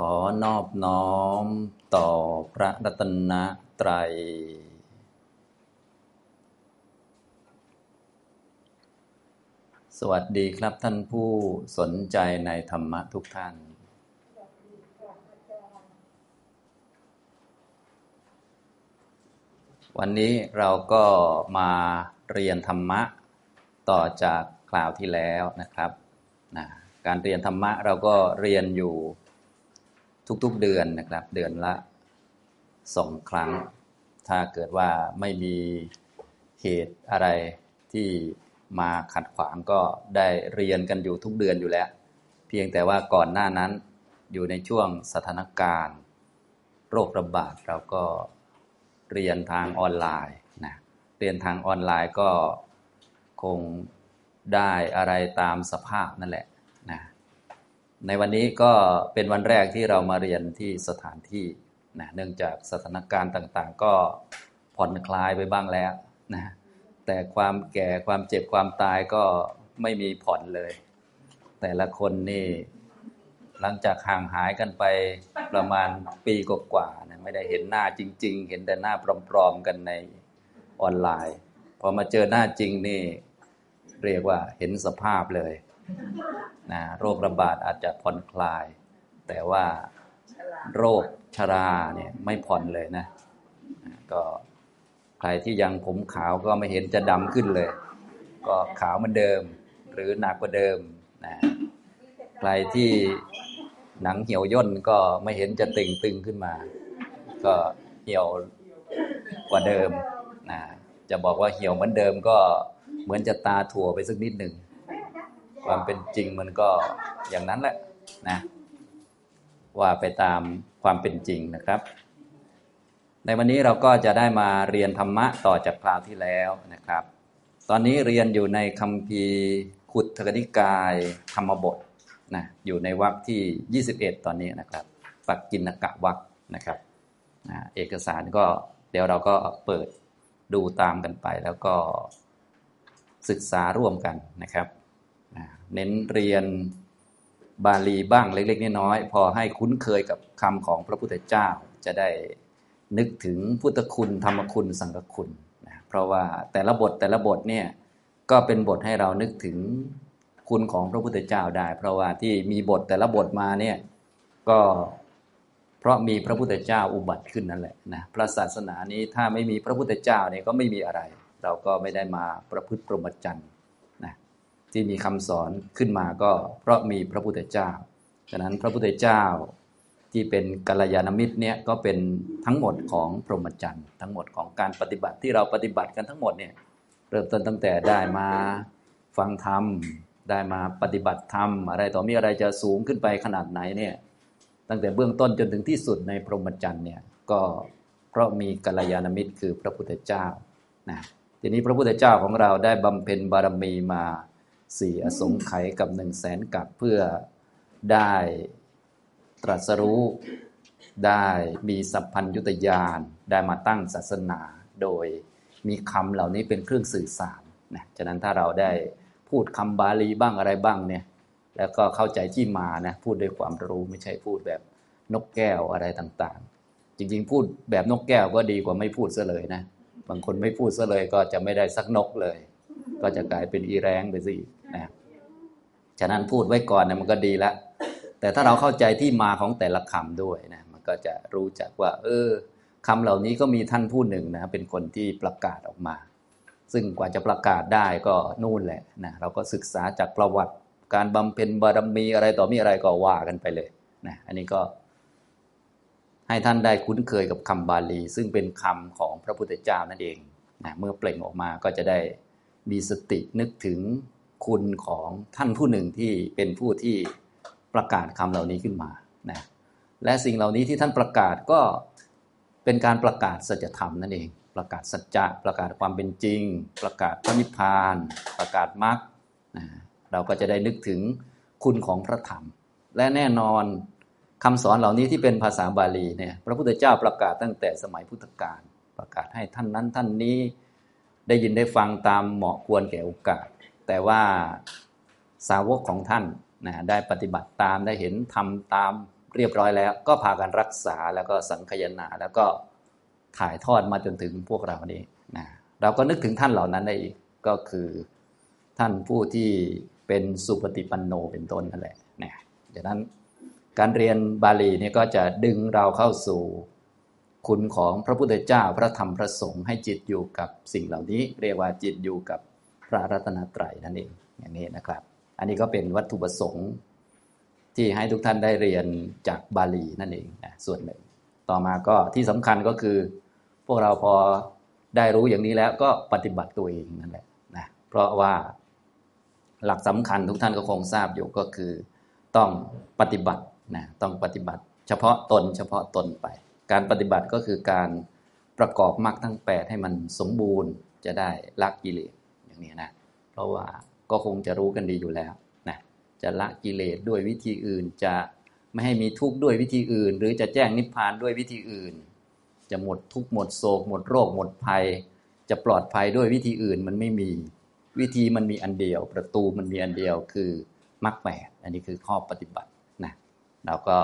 ขอนอบน้อมต่อพระรัตนตรัย สวัสดีครับท่านผู้สนใจในธรรมะทุกท่าน วันนี้เราก็มาเรียนธรรมะต่อจากคราวที่แล้วนะครับนะการเรียนธรรมะเราก็เรียนอยู่ ทุกๆเดือนนะครับ เดือนละสองครั้ง ถ้าเกิดว่าไม่มีเหตุอะไรที่มาขัดขวางก็ได้เรียนกันอยู่ทุกเดือนอยู่แล้ว เพียงแต่ว่าก่อนหน้านั้นอยู่ในช่วงสถานการณ์ โรคระบาดเราก็เรียนทางออนไลน์นะเรียนทางออนไลน์ก็คงได้อะไรตามสภาพนั่นแหละ ในวันนี้ก็เป็นวันแรกที่เรามาเรียนที่สถานที่นะเนื่องจากสถานการณ์ต่างๆ ก็ผ่อนคลายไปบ้างแล้วนะแต่ความแก่ความเจ็บความตายก็ไม่มีผ่อนเลย แต่ละคนนี่หลังจากห่างหายกันไปประมาณปีกว่าๆนะไม่ได้เห็นหน้าจริง ๆ เห็นแต่หน้าปลอมๆกันในออนไลน์ พอมาเจอหน้าจริงนี่ เรียกว่าเห็นสภาพเลย นะโรคระบาดอาจจะผ่อนคลาย แต่ว่าโรคชราเนี่ยไม่ผ่อนเลยนะ ก็ใครที่ยังผมขาวก็ไม่เห็นจะดำขึ้นเลย ก็ขาวเหมือนเดิม หรือหนักกว่าเดิมนะใครที่หนังเหี่ยวย่นก็ไม่เห็นจะตึงตึงขึ้นมา ก็เหี่ยวกว่าเดิมนะจะบอกว่าเหี่ยวเหมือนเดิมก็เหมือนจะตาถั่วไปสักนิดหนึ่ง ความเป็นจริงมันก็อย่างนั้นแหละนะว่าไปตามความเป็นจริงนะครับ ในวันนี้เราก็จะได้มาเรียนธรรมะต่อจากคราวที่แล้วนะครับ ตอนนี้เรียนอยู่ในคำพีขุดธกนิกายธรรมบทนะอยู่ในวรรคที่ 21 ตอนนี้นะครับปักกินกะวรรคนะครับนะเอกสารก็เดี๋ยวเราก็เปิดดูตามกันไปแล้วก็ศึกษาร่วมกันนะครับ เน้นเรียนบาลีบ้างเล็ก ๆ น้อยๆพอให้คุ้นเคยกับคำของพระพุทธเจ้า จะได้นึกถึงพุทธคุณธรรมคุณสังฆคุณนะเพราะว่าแต่ละบทแต่ละบทเนี่ยก็เป็นบทให้เรานึกถึงคุณของพระพุทธเจ้าได้ เพราะว่าที่มีบทแต่ละบทมาเนี่ยก็เพราะมีพระพุทธเจ้าอุบัติขึ้นนั่นแหละนะพระศาสนานี้ถ้าไม่มีพระพุทธเจ้าเนี่ยก็ไม่มีอะไร เราก็ไม่ได้มาประพฤติปรมจรรย์ ที่มีคำสอนขึ้นมาก็เพราะมีพระพุทธเจ้าฉะนั้นพระพุทธเจ้าที่เป็นกัลยาณมิตรเนี่ยก็เป็นทั้งหมดของพรหมจรรย์ ทั้งหมดของการปฏิบัติที่เราปฏิบัติกันทั้งหมดเนี่ยเริ่มต้นตั้งแต่ได้มาฟังธรรมได้มาปฏิบัติธรรมอะไรต่อมีอะไรจะสูงขึ้นไปขนาดไหนเนี่ยตั้งแต่เบื้องต้นจนถึงที่สุดในพรหมจรรย์เนี่ยก็เพราะมีกัลยาณมิตรคือพระพุทธเจ้านะทีนี้พระพุทธเจ้าของเราได้บำเพ็ญบารมีมา สี่อสงไขยกับหนึ่งแสนกับเพื่อได้ตรัสรู้ได้มีสัพพัญยุตยานได้มาตั้งศาสนา โดยมีคำเหล่านี้เป็นเครื่องสื่อสารนะฉะนั้นถ้าเราได้พูดคำบาลีบ้างอะไรบ้างเนี่ยแล้วก็เข้าใจที่มานะพูดด้วยความรู้ไม่ใช่พูดแบบนกแก้วอะไรต่างๆ จริงๆ พูดแบบนกแก้วก็ดีกว่าไม่พูดซะเลยนะบางคนไม่พูดซะเลยก็จะไม่ได้สักนกเลย ก็จะกลายเป็นอีแรงไปสินะฉะนั้นพูดไว้ก่อนเนะมันก็ดีแล้วแต่ถ้าเราเข้าใจที่มาของแต่ละคำด้วยนะมันก็จะรู้จักว่า เออคำเหล่านี้ก็มีท่านผู้หนึ่งนะเป็นคนที่ประกาศออกมา ซึ่งกว่าจะประกาศได้ก็นู่นแหละนะเราก็ศึกษาจากประวัติการบำเพ็ญบารมีอะไรต่อมีอะไรก็ว่ากันไปเลยนะอันนี้ก็ ให้ท่านได้คุ้นเคยกับคำบาลี ซึ่งเป็นคำของพระพุทธเจ้านั่นเองนะเมื่อเปล่งออกมาก็จะได้ มีสตินึกถึงคุณของท่านผู้หนึ่งที่เป็นผู้ที่ประกาศคำเหล่านี้ขึ้นมานะและสิ่งเหล่านี้ที่ท่านประกาศก็เป็นการประกาศสัจธรรมนั่นเอง ประกาศสัจจะประกาศความเป็นจริง ประกาศพระนิพพาน ประกาศมรรคนะเราก็จะได้นึกถึงคุณของพระธรรม และแน่นอนคำสอนเหล่านี้ที่เป็นภาษาบาลีเนี่ยพระพุทธเจ้าประกาศตั้งแต่สมัยพุทธกาลประกาศให้ท่านนั้นท่านนี้ ได้ยินได้ฟังตามเหมาะควรแก่โอกาส แต่ว่าสาวกของท่านนะได้ปฏิบัติตามได้เห็นทำตามเรียบร้อยแล้ว ก็พากันรักษาแล้วก็สังคยนาแล้วก็ถ่ายทอดมาจนถึงพวกเรานี้นะเราก็นึกถึงท่านเหล่านั้นได้อีกก็คือท่านผู้ที่เป็นสุปฏิปันโนเป็นต้นนั่นแหละนะดังนั้นการเรียนบาลีนี่ก็จะดึงเราเข้าสู่ คุณของพระพุทธเจ้าพระธรรมพระสงฆ์ให้จิตอยู่กับสิ่งเหล่านี้ เรียกว่าจิตอยู่กับพระรัตนตรัยนั่นเองอย่างนี้นะครับ อันนี้ก็เป็นวัตถุประสงค์ที่ให้ทุกท่านได้เรียนจากบาลีนั่นเองนะส่วนหนึ่ง ต่อมาก็ที่สำคัญก็คือ พวกเราพอได้รู้อย่างนี้แล้วก็ปฏิบัติตัวเองนั่นแหละนะเพราะว่าหลักสำคัญทุกท่านก็คงทราบอยู่ก็คือ ต้องปฏิบัตินะต้องปฏิบัติ เฉพาะตนเฉพาะตนไป การปฏิบัติก็คือการประกอบมรรคทั้ง 8 ให้มันสมบูรณ์จะได้ละกิเลสอย่างนี้นะ เพราะว่าก็คงจะรู้กันดีอยู่แล้วนะจะละกิเลสด้วยวิธีอื่นจะไม่ให้มีทุกข์ด้วยวิธีอื่น หรือจะแจ้งนิพพานด้วยวิธีอื่น จะหมดทุกข์หมดโศก หมดโรค หมดภัย จะปลอดภัยด้วยวิธีอื่นมันไม่มีวิธีมันมีอันเดียว ประตูมันมีอันเดียวคือมรรคแปดอันนี้คือข้อปฏิบัตินะเราก็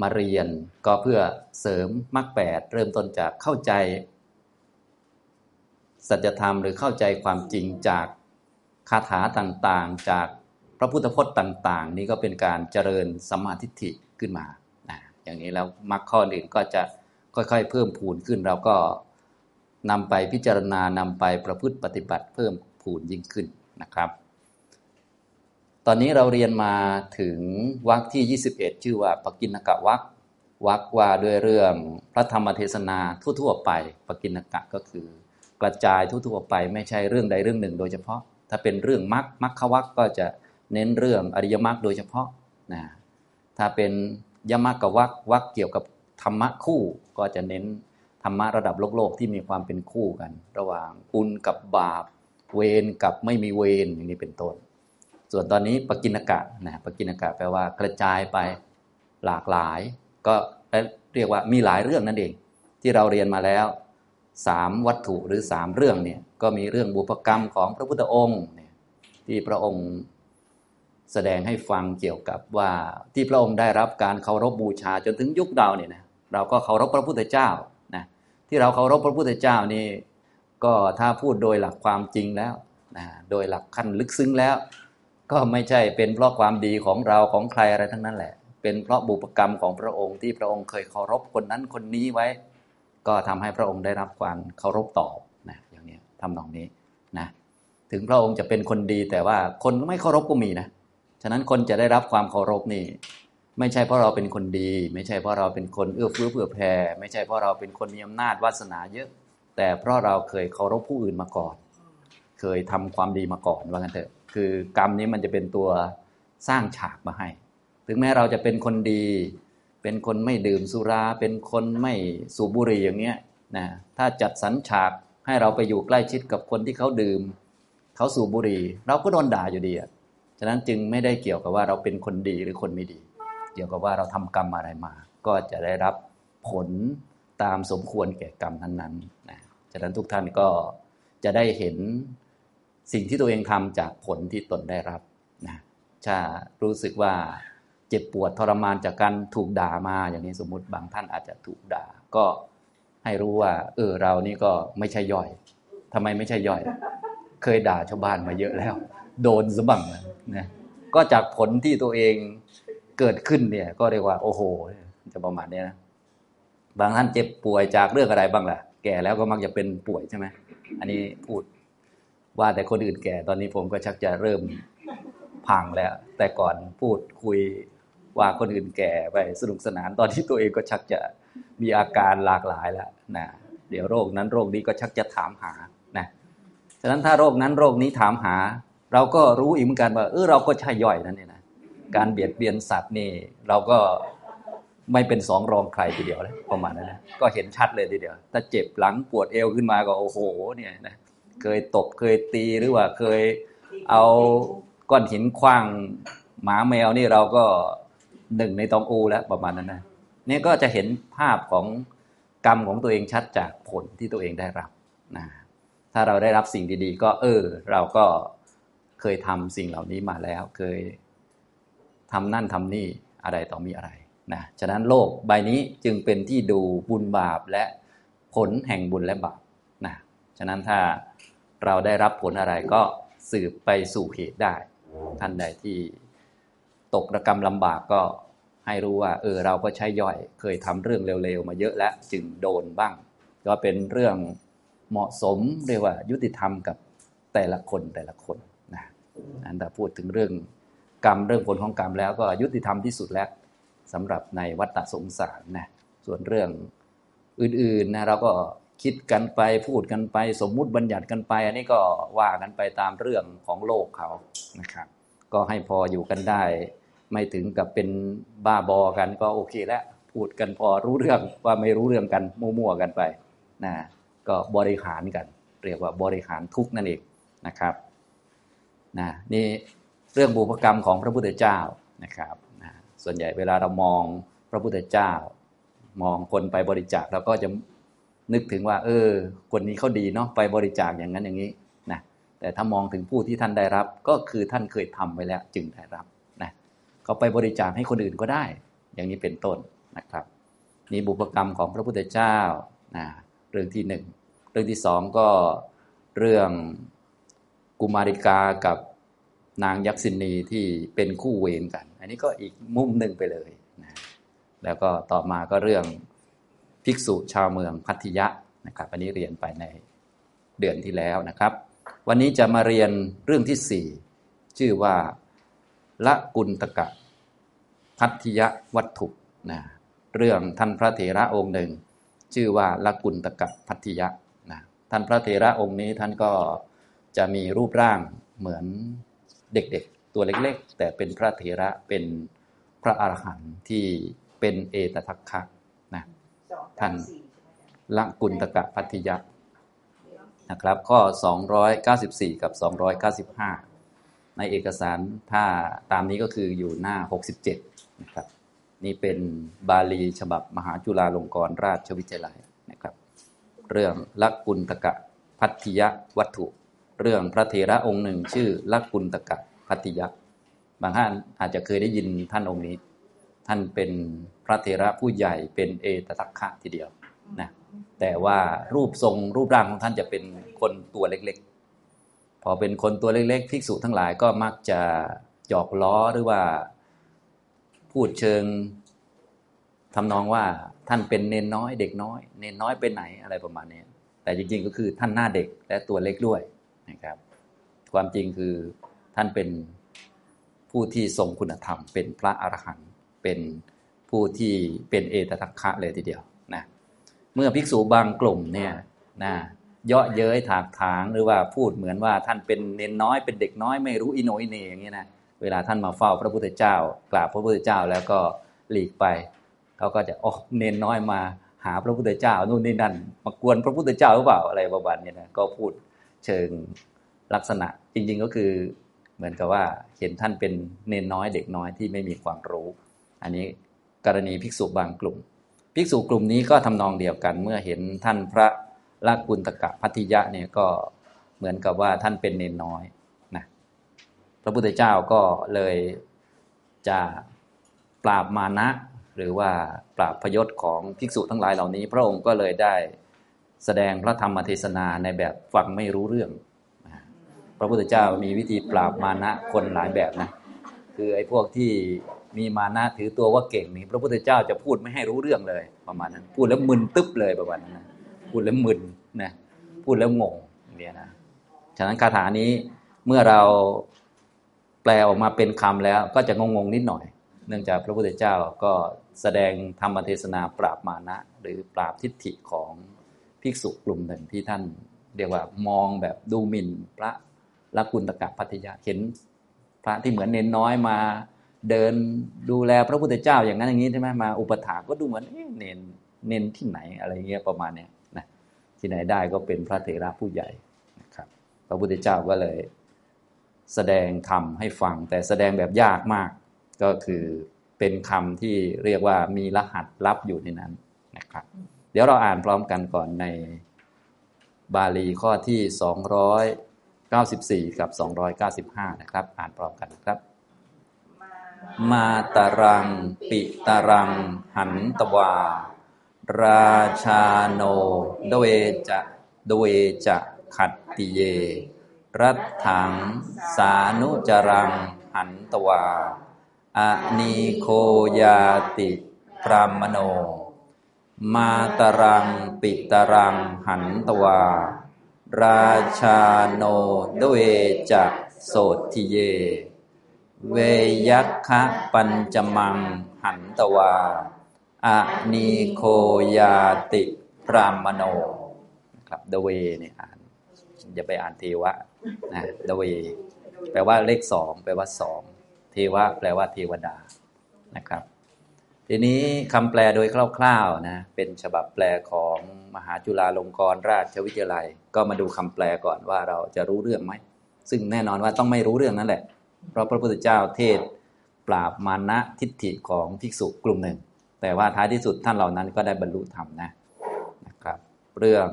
มาเรียนก็เพื่อเสริมมรรคแปดเริ่มต้นจากเข้าใจ สัจธรรมหรือเข้าใจความจริงจากคาถาต่างๆ จากพระพุทธพจน์ต่าง ๆ นี่ก็เป็นการเจริญสมาธิิขึ้นมานะอย่างนี้แล้วมรรคข้ออื่นก็จะค่อยๆ เพิ่มพูนขึ้นเราก็นำไปพิจารณานำไปประพฤติปฏิบัติเพิ่มพูนยิ่งขึ้นนะครับ ตอนนี้เราเรียนมาถึงวรรคที่ 21 ชื่อว่าปกินกะวรรควรรคว่าด้วยเรื่องพระธรรมเทศนาทั่วๆไป ปกินกะก็คือกระจายทั่วๆไป ไม่ใช่เรื่องใดเรื่องหนึ่ง โดยเฉพาะ ถ้าเป็นเรื่องมรรคมรรควัรคก็จะเน้นเรื่องอริยมรรคโดยเฉพาะนะถ้าเป็นยมรรควัรควัรคเกี่ยวกับธรรมะคู่ก็จะเน้นธรรมะระดับโลกโลกที่มีความเป็นคู่กัน ระหว่างบุญกับบาป เวรกับไม่มีเวรอย่างนี้เป็นต้น ส่วนตอนนี้ปกินกะนะปกินกะแปลว่ากระจายไปหลากหลาย ก็เรียกว่ามีหลายเรื่องนั่นเอง ที่เราเรียนมาแล้วสามวัตถุหรือสามเรื่องเนี่ยก็มีเรื่องบุพกรรมของพระพุทธองค์เนี่ยที่พระองค์แสดงให้ฟังเกี่ยวกับว่าที่พระองค์ได้รับการเคารพบบูชาจนถึงยุคเราเนี่ยนะเราก็เคารพพระพุทธเจ้านะที่เราเคารพพระพุทธเจ้านี่ก็ถ้าพูดโดยหลักความจริงแล้วนะโดยหลักขั้นลึกซึ้งแล้ว ก็ไม่ใช่เป็นเพราะความดีของเราของใครอะไรทั้งนั้นแหละ เป็นเพราะบุพกรรมของพระองค์ที่พระองค์เคยเคารพคนนั้นคนนี้ไว้ ก็ทำให้พระองค์ได้รับความเคารพตอบนะอย่างนี้ทำนองนี้นะถึงพระองค์จะเป็นคนดีแต่ว่าคนไม่เคารพก็มีนะฉะนั้นคนจะได้รับความเคารพนี่ ไม่ใช่เพราะเราเป็นคนดี ไม่ใช่เพราะเราเป็นคนเอื้อเฟื้อเผื่อแผ่ไม่ใช่เพราะเราเป็นคนมีอำนาจวาสนาเยอะ แต่เพราะเราเคยเคารพผู้อื่นมาก่อน เคยทำความดีมาก่อนว่ากันเถอะ คือกรรมนี้มันจะเป็นตัวสร้างฉากมาให้ ถึงแม้เราจะเป็นคนดี เป็นคนไม่ดื่มสุรา เป็นคนไม่สูบบุหรี่อย่างเงี้ยนะถ้าจัดสรรฉากให้เราไปอยู่ใกล้ชิดกับคนที่เขาดื่ม เขาสูบบุหรี่ เราก็โดนด่าอยู่ดีอะฉะนั้นจึงไม่ได้เกี่ยวกับว่าเราเป็นคนดีหรือคนไม่ดี เกี่ยวกับว่าเราทำกรรมอะไรมา ก็จะได้รับผลตามสมควรแก่กรรมนั้นๆนะฉะนั้นทุกท่านก็จะได้เห็น สิ่งที่ตัวเองทำจากผลที่ตนได้รับนะถ้ารู้สึกว่าเจ็บปวดทรมานจากการถูกด่ามาอย่างนี้สมมุติบางท่านอาจจะถูกด่า ก็ให้รู้ว่า เออเรานี่ก็ไม่ใช่ย่อยทำไมไม่ใช่ย่อย เคยด่าชาวบ้านมาเยอะแล้ว โดนซะบ้างนะก็จากผลที่ตัวเองเกิดขึ้นเนี่ย ก็เรียกว่า โอ้โห จะประมาณนี้นะบางท่านเจ็บป่วยจากเรื่องอะไรบ้างล่ะ แก่แล้วก็มักจะเป็นป่วยใช่ไหมอันนี้พูด ว่าแต่คนอื่นแก่ตอนนี้ผมก็ชักจะเริ่มพังแล้ว แต่ก่อนพูดคุยว่าคนอื่นแก่ไปสนุกสนาน ตอนที่ตัวเองก็ชักจะมีอาการหลากหลายแล้วนะเดี๋ยวโรคนั้นโรคนี้ก็ชักจะถามหานะฉะนั้นถ้าโรคนั้นโรคนี้ถามหา เราก็รู้อีกเหมือนกันว่าเออเราก็ใช่ย่อยนั่นเองนะการเบียดเบียนสัตว์นี่ เราก็ไม่เป็นสองรองใครทีเดียวเลยประมาณนั้นนะก็เห็นชัดเลยทีเดียว ถ้าเจ็บหลังปวดเอวขึ้นมาก็โอ้โหเนี่ยนะ เคยตบเคยตีหรือว่าเคยเอาก้อนหินคว้างหมาแมวนี่เราก็หนึ่งในตองอูแล้วประมาณนั้นนะนี่ก็จะเห็นภาพของกรรมของตัวเองชัดจากผลที่ตัวเองได้รับนะถ้าเราได้รับสิ่งดี ๆ ก็เออ เราก็เคยทำสิ่งเหล่านี้มาแล้ว เคยทำนั่นทำนี่อะไรต่อมีอะไรนะฉะนั้นโลกใบนี้จึงเป็นที่ดูบุญบาปและผลแห่งบุญและบาปนะฉะนั้นถ้า เราได้รับผลอะไรก็สืบไปสู่เหตุได้ ท่านใดที่ตกระกรรมลำบากก็ให้รู้ว่า เออเราก็ใช้ย่อย เคยทำเรื่องเร็วๆ มาเยอะแล้วจึงโดนบ้าง ก็เป็นเรื่องเหมาะสมเรียกว่า ยุติธรรมกับแต่ละคนแต่ละคนนะอันแต่พูดถึงเรื่องกรรมเรื่องผลของกรรมแล้วก็ยุติธรรมที่สุดแล้วสำหรับในวัฏสงสารนะส่วนเรื่องอื่นๆนะเราก็ คิดกันไปพูดกันไป สมมุติบัญญัติกันไป อันนี้ก็ว่ากันไปตามเรื่องของโลกเขานะครับ ก็ให้พออยู่กันได้ ไม่ถึงกับเป็นบ้าบอกันก็โอเคแล้วพูดกันพอรู้เรื่องว่าไม่รู้เรื่องกันมั่วๆกันไปนะก็บริหารกัน เรียกว่าบริหารทุกนั่นเองนะครับนะนี่เรื่องบุพกรรมของพระพุทธเจ้านะครับนะส่วนใหญ่เวลาเรามองพระพุทธเจ้า มองคนไปบริจาคเราก็จะ นึกถึงว่า เออ คนนี้เขาดีเนาะไปบริจาคอย่างนั้นอย่างนี้นะแต่ถ้ามองถึงผู้ที่ท่านได้รับ ก็คือท่านเคยทำไว้แล้ว จึงได้รับนะเขาไปบริจาคให้คนอื่นก็ได้ อย่างนี้เป็นต้นนะครับนี่บุพกรรมของพระพุทธเจ้านะเรื่องที่หนึ่งเรื่องที่สองก็เรื่องกุมาริกากับนางยักษินีที่เป็นคู่เวรกัน อันนี้ก็อีกมุมหนึ่งไปเลยนะแล้วก็ต่อมาก็เรื่อง ภิกษุชาวเมืองพัทยะนะครับอันนี้เรียนไปในเดือนที่แล้วนะครับ วันนี้จะมาเรียนเรื่องที่สี่ชื่อว่าละกุลตกะ พัทยวัตถุนะเรื่องท่านพระเถระองค์หนึ่ง ชื่อว่าละกุลตกะพัทยะนะท่านพระเถระองค์นี้ท่านก็จะมีรูปร่างเหมือนเด็กๆ ตัวเล็กๆ แต่เป็นพระเถระเป็นพระอรหันต์ที่เป็นเอตทัคคะนะ ท่านละกุลตกะพัทยะนะครับ ข้อ 294 กับ 295 ในเอกสารถ้าตามนี้ก็คืออยู่หน้า 67 นะครับ นี่เป็นบาลีฉบับมหาจุฬาลงกรณราชวิทยาลัยนะครับ เรื่องละกุลตกะพัทยะวัตถุ เรื่องพระเถระองค์หนึ่งชื่อละกุลตกะพัทยะบางท่านอาจจะเคยได้ยินท่านองค์นี้ ท่านเป็นพระเถระผู้ใหญ่เป็นเอตตัคคะทีเดียวนะแต่ว่ารูปทรงรูปร่างของท่านจะเป็นคนตัวเล็กๆ พอเป็นคนตัวเล็กๆ ภิกษุทั้งหลายก็มักจะหยอกล้อหรือว่า พูดเชิงทำนองว่าท่านเป็นเนนน้อยเด็กน้อย เนนน้อยไปไหนอะไรประมาณนี้แต่จริงๆก็คือท่านหน้าเด็กและตัวเล็กด้วยนะครับ ความจริงคือท่านเป็นผู้ที่ทรงคุณธรรมเป็นพระอรหันต์ เป็นผู้ที่เป็นเอตทัคคะเลยทีเดียวนะเมื่อภิกษุบางกลุ่มเนี่ยนะเยาะเย้ยถากถางหรือว่าพูดเหมือนว่าท่านเป็นเนนน้อยเป็นเด็กน้อยไม่รู้อิโนอิเนอย่างนี้นะเวลาท่านมาเฝ้าพระพุทธเจ้ากราบพระพุทธเจ้าแล้วก็หลีกไปเขาก็จะอ๋อเนนน้อยมาหาพระพุทธเจ้านู่นนี่นั่นมากวนพระพุทธเจ้าหรือเปล่าอะไรประมาณนี้นะก็พูดเชิงลักษณะจริง ๆ ก็คือเหมือนกับว่าเห็นท่านเป็นเนนน้อยเด็กน้อยที่ไม่มีความรู้ อันนี้กรณีภิกษุบางกลุ่ม ภิกษุกลุ่มนี้ก็ทำนองเดียวกัน เมื่อเห็นท่านพระละกุลตกะพัทธิยะเนี่ยก็เหมือนกับว่าท่านเป็นเนนน้อยนะพระพุทธเจ้าก็เลยจะปราบมานะ หรือว่าปราบพยศของภิกษุทั้งหลายเหล่านี้ พระองค์ก็เลยได้แสดงพระธรรมเทศนาในแบบฟังไม่รู้เรื่อง พระพุทธเจ้ามีวิธีปราบมานะคนหลายแบบนะ คือไอ้พวกที่ มีมานะถือตัวว่าเก่งนี่พระพุทธเจ้าจะพูดไม่ให้รู้เรื่องเลยประมาณนั้น พูดแล้วมึนตึ๊บเลยประมาณนั้นนะพูดแล้วมึนนะพูดแล้วงงเนี่ยนะฉะนั้นคาถานี้เมื่อเราแปลออกมาเป็นคำแล้วก็จะงงงนิดหน่อย เนื่องจากพระพุทธเจ้าก็แสดงธรรมเทศนาปราบมานะ หรือปราบทิฏฐิของภิกษุกลุ่มหนึ่งที่ท่านเรียกว่ามองแบบดูหมิ่นพระละกุลตกะพัทยาเห็นพระที่เหมือนเน้นน้อยมา เดินดูแลพระพุทธเจ้าอย่างนั้นอย่างนี้ใช่ไหมมาอุปถาก็ดูเหมือนเน้นเน้นที่ไหนอะไรเงี้ยประมาณเนี้ยนะที่ไหนได้ก็เป็นพระเถระผู้ใหญ่นะครับ พระพุทธเจ้าก็เลย แสดงธรรมให้ฟัง แต่แสดงแบบยากมาก ก็คือเป็นคำที่เรียกว่ามีรหัสลับอยู่ในนั้นนะครับ เดี๋ยวเราอ่านพร้อมกันก่อนในบาลีข้อที่ 294 กับ 295 นะครับ อ่านพร้อมกันครับ มามาตรัง ปิตรัง หันตวา ราชาโนดเวจะดเวจะขัตติเย รัตถัง สานุจรัง หันตวาอนีโคยาติพรามโน มาตรัง ปิตรัง หันตวา ราชาโนดเวจะโสทิเย เวยัคคะปัญจมังหันตวาอนีโคยาติพรามโนครับเดเวเนี่ยอ่านอย่าไปอ่านเทวะนะเดเวแปลว่าเลขสองแปลว่าสองเทวะแปลว่าเทวดานะครับ ทีนี้คำแปลโดยคร่าวๆนะเป็นฉบับแปลของมหาจุฬาลงกรณราชวิทยาลัย ก็มาดูคำแปลก่อนว่าเราจะรู้เรื่องไหมซึ่งแน่นอนว่าต้องไม่รู้เรื่องนั่นแหละ เพราะพระพุทธเจ้าเทศปราบมานะทิฏฐิของภิกษุกลุ่มหนึ่ง แต่ว่าท้ายที่สุดท่านเหล่านั้นก็ได้บรรลุธรรมนะนะครับ เรื่อง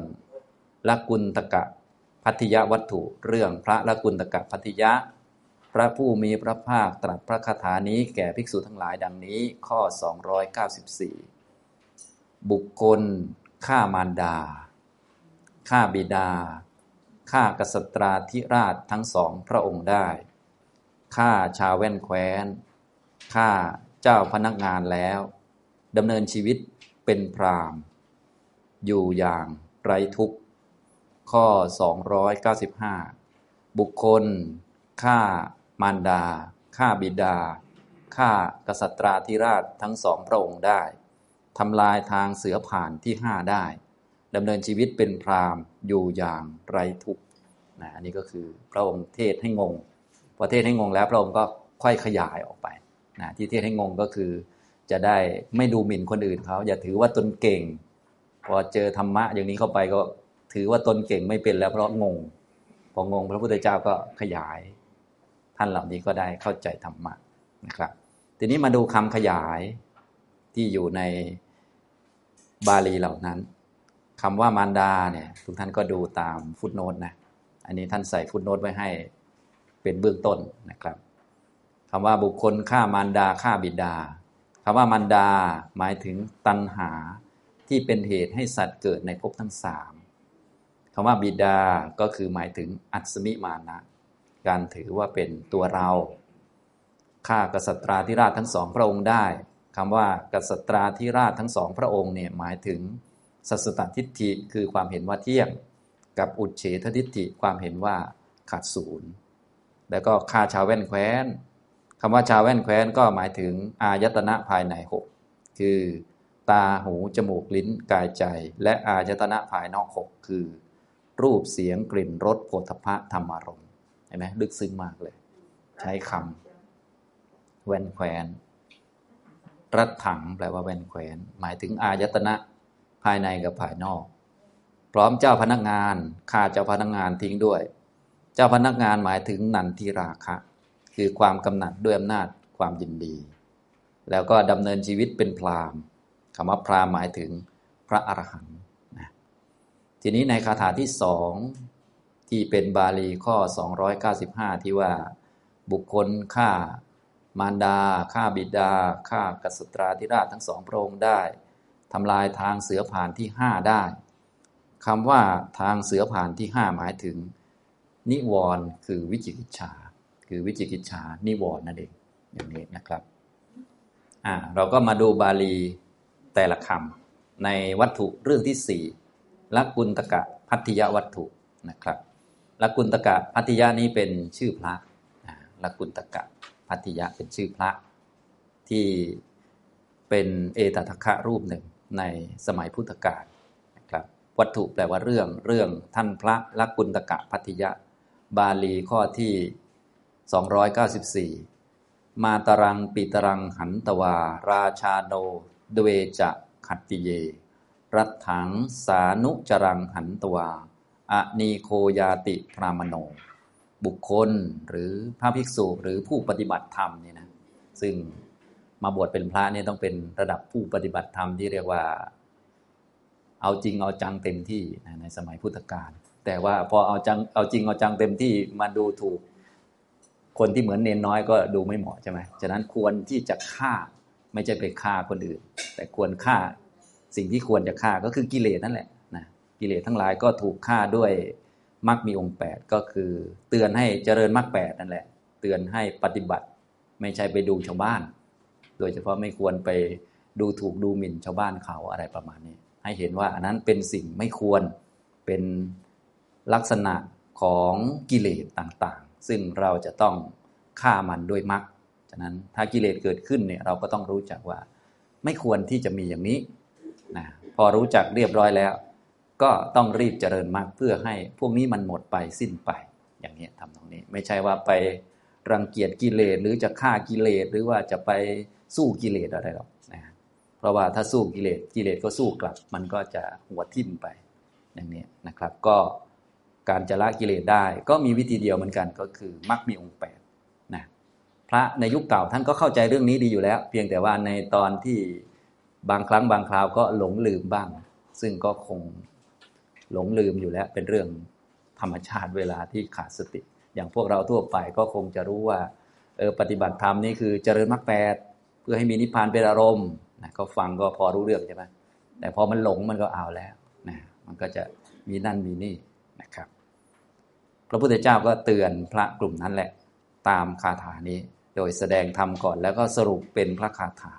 ละกุลตกะพัทยวัตถุ เรื่องพระละกุลตกะพัทยะ พระผู้มีพระภาคตรัสพระคาถานี้แก่ภิกษุทั้งหลายดังนี้ข้อ 294 บุคคลฆ่ามารดาฆ่าบิดาฆ่ากษัตราธิราชทั้งสองพระองค์ได้ ฆ่าชาวแว่นแคว้นฆ่าเจ้าพนักงานแล้วดำเนินชีวิตเป็นพรามอยู่อย่างไร้ทุกข์ ข้อ 295 บุคคลฆ่ามารดาฆ่าบิดาฆ่ากษัตราธิราชทั้งสองพระองค์ได้ทำลายทางเสือผ่านที่ห้าได้ดำเนินชีวิตเป็นพรามอยู่อย่างไร้ทุกข์นะอันนี้ก็คือพระองค์เทศให้งง พอเทศให้งงแล้วพระองค์ก็ค่อยขยายออกไปนะที่เทศให้งงก็คือ จะได้ไม่ดูหมิ่นคนอื่นเขาอย่าถือว่าตนเก่ง พอเจอธรรมะอย่างนี้เข้าไปก็ถือว่าตนเก่งไม่เป็นแล้วเพราะงง พองงพระพุทธเจ้าก็ขยาย ท่านเหล่านี้ก็ได้เข้าใจธรรมะนะครับ ทีนี้มาดูคำขยายที่อยู่ในบาลีเหล่านั้นคำว่ามารดาเนี่ยทุกท่านก็ดูตามฟุตโนตนะ อันนี้ท่านใส่ฟุตโนตไว้ให้ เป็นเบื้องต้นนะครับคำว่าบุคคลฆ่ามารดาฆ่าบิดาคำว่ามารดาหมายถึงตัณหาที่เป็นเหตุให้สัตว์เกิดในภพทั้งสามคำว่าบิดาก็คือหมายถึงอัศมิมานะ การถือว่าเป็นตัวเราฆ่ากษัตราธิราชทั้งสองพระองค์ได้คำว่ากษัตราธิราชทั้งสองพระองค์เนี่ยหมายถึงสัสตทิฏฐิคือความเห็นว่าเที่ยง กับอุเฉททิฏฐิความเห็นว่าขาดศูนย์ แล้วก็ฆ่าชาวแว่นแคว้นคำว่าชาวแว่นแคว้นก็หมายถึงอายตนะภายในหกคือตาหูจมูกลิ้นกายใจ และอายตนะภายนอกหกคือ รูปเสียงกลิ่นรสโผฏฐะธรรมารมณ์เห็นไหมลึกซึ้งมากเลย ใช้คำแว่นแคว้นรัดถังแปลว่าแว่นแคว้นหมายถึงอายตนะภายในกับภายนอก พร้อมเจ้าพนักงานฆ่าเจ้าพนักงานทิ้งด้วย เจ้าพนักงานหมายถึงนันทิราคะ คือความกำหนัดด้วยอำนาจความยินดี แล้วก็ดำเนินชีวิตเป็นพรามคำว่าพรามหมายถึงพระอรหันต์นะทีนี้ในคาถาที่สองที่เป็นบาลีข้อ 295 ที่ว่าบุคคลฆ่ามารดาฆ่าบิดาฆ่ากษัตราธิราชทั้งสองพระองค์ได้ทำลายทางเสือผ่านที่ห้าได้คำว่าทางเสือผ่านที่ห้าหมายถึง นิวรณ์คือวิจิกิจฉาคือวิจิกิจฉานิวรณ์นั่นเองอย่างนี้นะครับอ่าเราก็มาดูบาลีแต่ละคำในวัตถุเรื่องที่สี่ลักุลตกะพัทยวัตถุนะครับลักุลตกะพัทยานี้เป็นชื่อพระลักุลตกะพัทยะเป็นชื่อพระ ที่เป็นเอตทัคคะรูปหนึ่งในสมัยพุทธกาลนะครับ วัตถุแปลว่าเรื่องเรื่องท่านพระลักกุณตกะพัทยะ บาลีข้อที่ 294 มาตรังปิตรังหันตวา ราชาโนดเวจะขัตติเย รัตถังสานุจรังหันตวาอะนีโคยาติพรามโน บุคคลหรือพระภิกษุหรือผู้ปฏิบัติธรรมนี่นะซึ่งมาบวชเป็นพระเนี่ยต้องเป็นระดับผู้ปฏิบัติธรรมที่เรียกว่า เอาจริงเอาจังเต็มที่ในสมัยพุทธกาล แต่ว่าพอเอาจังเอาจริงเอาจังเต็มที่มาดูถูก คนที่เหมือนเนนน้อยก็ดูไม่เหมาะใช่ไหมฉะนั้นควรที่จะฆ่าไม่ใช่ไปฆ่าคนอื่น แต่ควรฆ่าสิ่งที่ควรจะฆ่าก็คือกิเลสนั่นแหละนะกิเลสทั้งหลายก็ถูกฆ่าด้วยมรรคมีองค์ 8 ก็คือเตือนให้เจริญมรรคแนั่นแหละ เตือนให้ปฏิบัติ ไม่ใช่ไปดูชาวบ้าน โดยเฉพาะไม่ควรไปดูถูกดูหมิ่นชาวบ้านเขาอะไรประมาณนี้ ให้เห็นว่าอันนั้นเป็นสิ่งไม่ควรเป็น ลักษณะของกิเลสต่างๆ ซึ่งเราจะต้องฆ่ามันด้วยมรรคฉะนั้นถ้ากิเลสเกิดขึ้นเนี่ยเราก็ต้องรู้จักว่า ไม่ควรที่จะมีอย่างนี้นะพอรู้จักเรียบร้อยแล้ว ก็ต้องรีบเจริญมรรคเพื่อให้พวกนี้มันหมดไปสิ้นไป อย่างนี้ทำตรงนี้ ไม่ใช่ว่าไปรังเกียจกิเลสหรือจะฆ่ากิเลสหรือว่าจะไปสู้กิเลสอะไรหรอกนะเพราะว่าถ้าสู้กิเลสกิเลสก็สู้กลับ มันก็จะหัวทิ่มไปอย่างนี้นะครับ ก็ การจะละกิเลสได้ ก็มีวิธีเดียวเหมือนกันก็คือมรรคมีองค์แปดนะพระในยุคเก่าท่านก็เข้าใจเรื่องนี้ดีอยู่แล้ว เพียงแต่ว่าในตอนที่บางครั้งบางคราวก็หลงลืมบ้าง ซึ่งก็คงหลงลืมอยู่แล้ว เป็นเรื่องธรรมชาติเวลาที่ขาดสติ อย่างพวกเราทั่วไปก็คงจะรู้ว่าเออปฏิบัติธรรมนี่คือเจริญมรรคแปดเพื่อให้มีนิพพานเป็นอารมณ์นะก็ฟังก็พอรู้เรื่องใช่ไหมแต่พอมันหลงมันก็เอาแล้วนะมันก็จะมีนั่นมีนี่นะครับ พระพุทธเจ้าก็เตือนพระกลุ่มนั้นแหละ ตามคาถานี้ โดยแสดงธรรมก่อน แล้วก็สรุปเป็นพระคาถา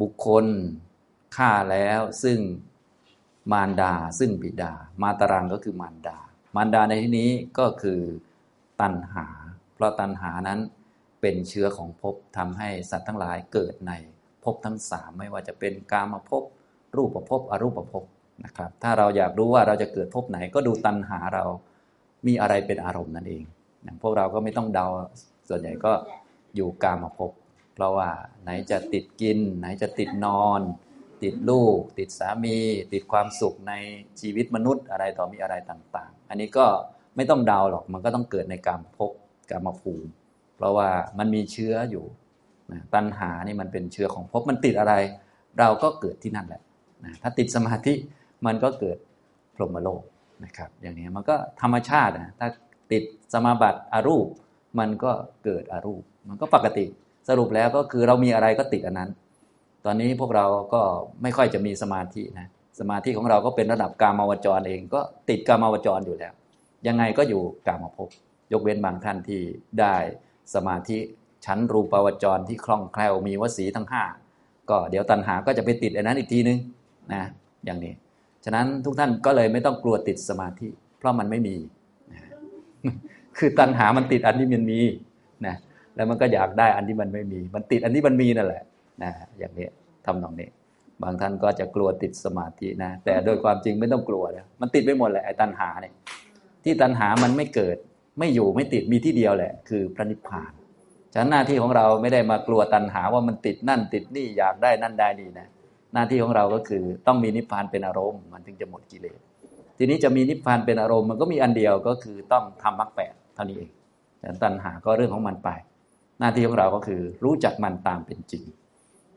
บุคคลฆ่าแล้วซึ่งมารดาซึ่งบิดา มาตรังก็คือมารดา มารดาในที่นี้ก็คือตัณหา เพราะตัณหานั้นเป็นเชื้อของภพทำให้สัตว์ทั้งหลายเกิดในภพทั้งสามไม่ว่าจะเป็นกามภพรูปภพอรูปภพนะครับ ถ้าเราอยากรู้ว่าเราจะเกิดภพไหนก็ดูตัณหาเรา มีอะไรเป็นอารมณ์นั่นเองอย่างพวกเราก็ไม่ต้องเดาส่วนใหญ่ก็อยู่กามภพเพราะว่าไหนจะติดกิน ไหนจะติดนอน ติดลูก ติดสามี ติดความสุขในชีวิตมนุษย์อะไรต่อมีอะไรต่าง ๆ อันนี้ก็ไม่ต้องเดาหรอกมันก็ต้องเกิดในกามภพกามภูมิ เพราะว่ามันมีเชื้ออยู่นะตัณหานี่มันเป็นเชื้อของภพมันติดอะไร เราก็เกิดที่นั่นแหละนะถ้าติดสมาธิมันก็เกิดพรหมโลก นะครับอย่างนี้มันก็ธรรมชาตินะถ้าติดสมาบัติอารูป มันก็เกิดอารูป มันก็ปกติสรุปแล้วก็คือเรามีอะไรก็ติดอันนั้น ตอนนี้พวกเราก็ไม่ค่อยจะมีสมาธินะสมาธิของเราก็เป็นระดับกามาวจรเอง ก็ติดกามาวจรอยู่แล้ว ยังไงก็อยู่กามภพยกเว้นบางท่านที่ได้สมาธิชั้นรูปาวจรที่คล่องแคล่วมีวสีทั้งห้าก็เดี๋ยวตัณหาก็จะไปติดอันนั้นอีกทีนึงนะอย่างนี้ ฉะนั้นทุกท่านก็เลยไม่ต้องกลัวติดสมาธิ เพราะมันไม่มี คือตัณหามันติดอันที่มันมีนะแล้วมันก็อยากได้อันที่มันไม่มี มันติดอันที่มันมีนั่นแหละนะอย่างนี้ทำนองนี้ บางท่านก็จะกลัวติดสมาธินะ แต่โดยความจริงไม่ต้องกลัวแล้วมันติดไปหมดแหละไอ้ตัณหาเนี่ยที่ตัณหามันไม่เกิด ไม่อยู่ไม่ติดมีที่เดียวแหละ คือพระนิพพานฉะนั้นหน้าที่ของเราไม่ได้มากลัวตัณหาว่ามันติดนั่นติดนี่อยากได้นั่นได้นี่นะ หน้าที่ของเราก็คือต้องมีนิพพานเป็นอารมณ์ มันถึงจะหมดกิเลสทีนี้จะมีนิพพานเป็นอารมณ์มันก็มีอันเดียวก็คือต้องทำมรรคแปดเท่านี้เองแต่ตัณหาก็เรื่องของมันไป หน้าที่ของเราก็คือรู้จักมันตามเป็นจริง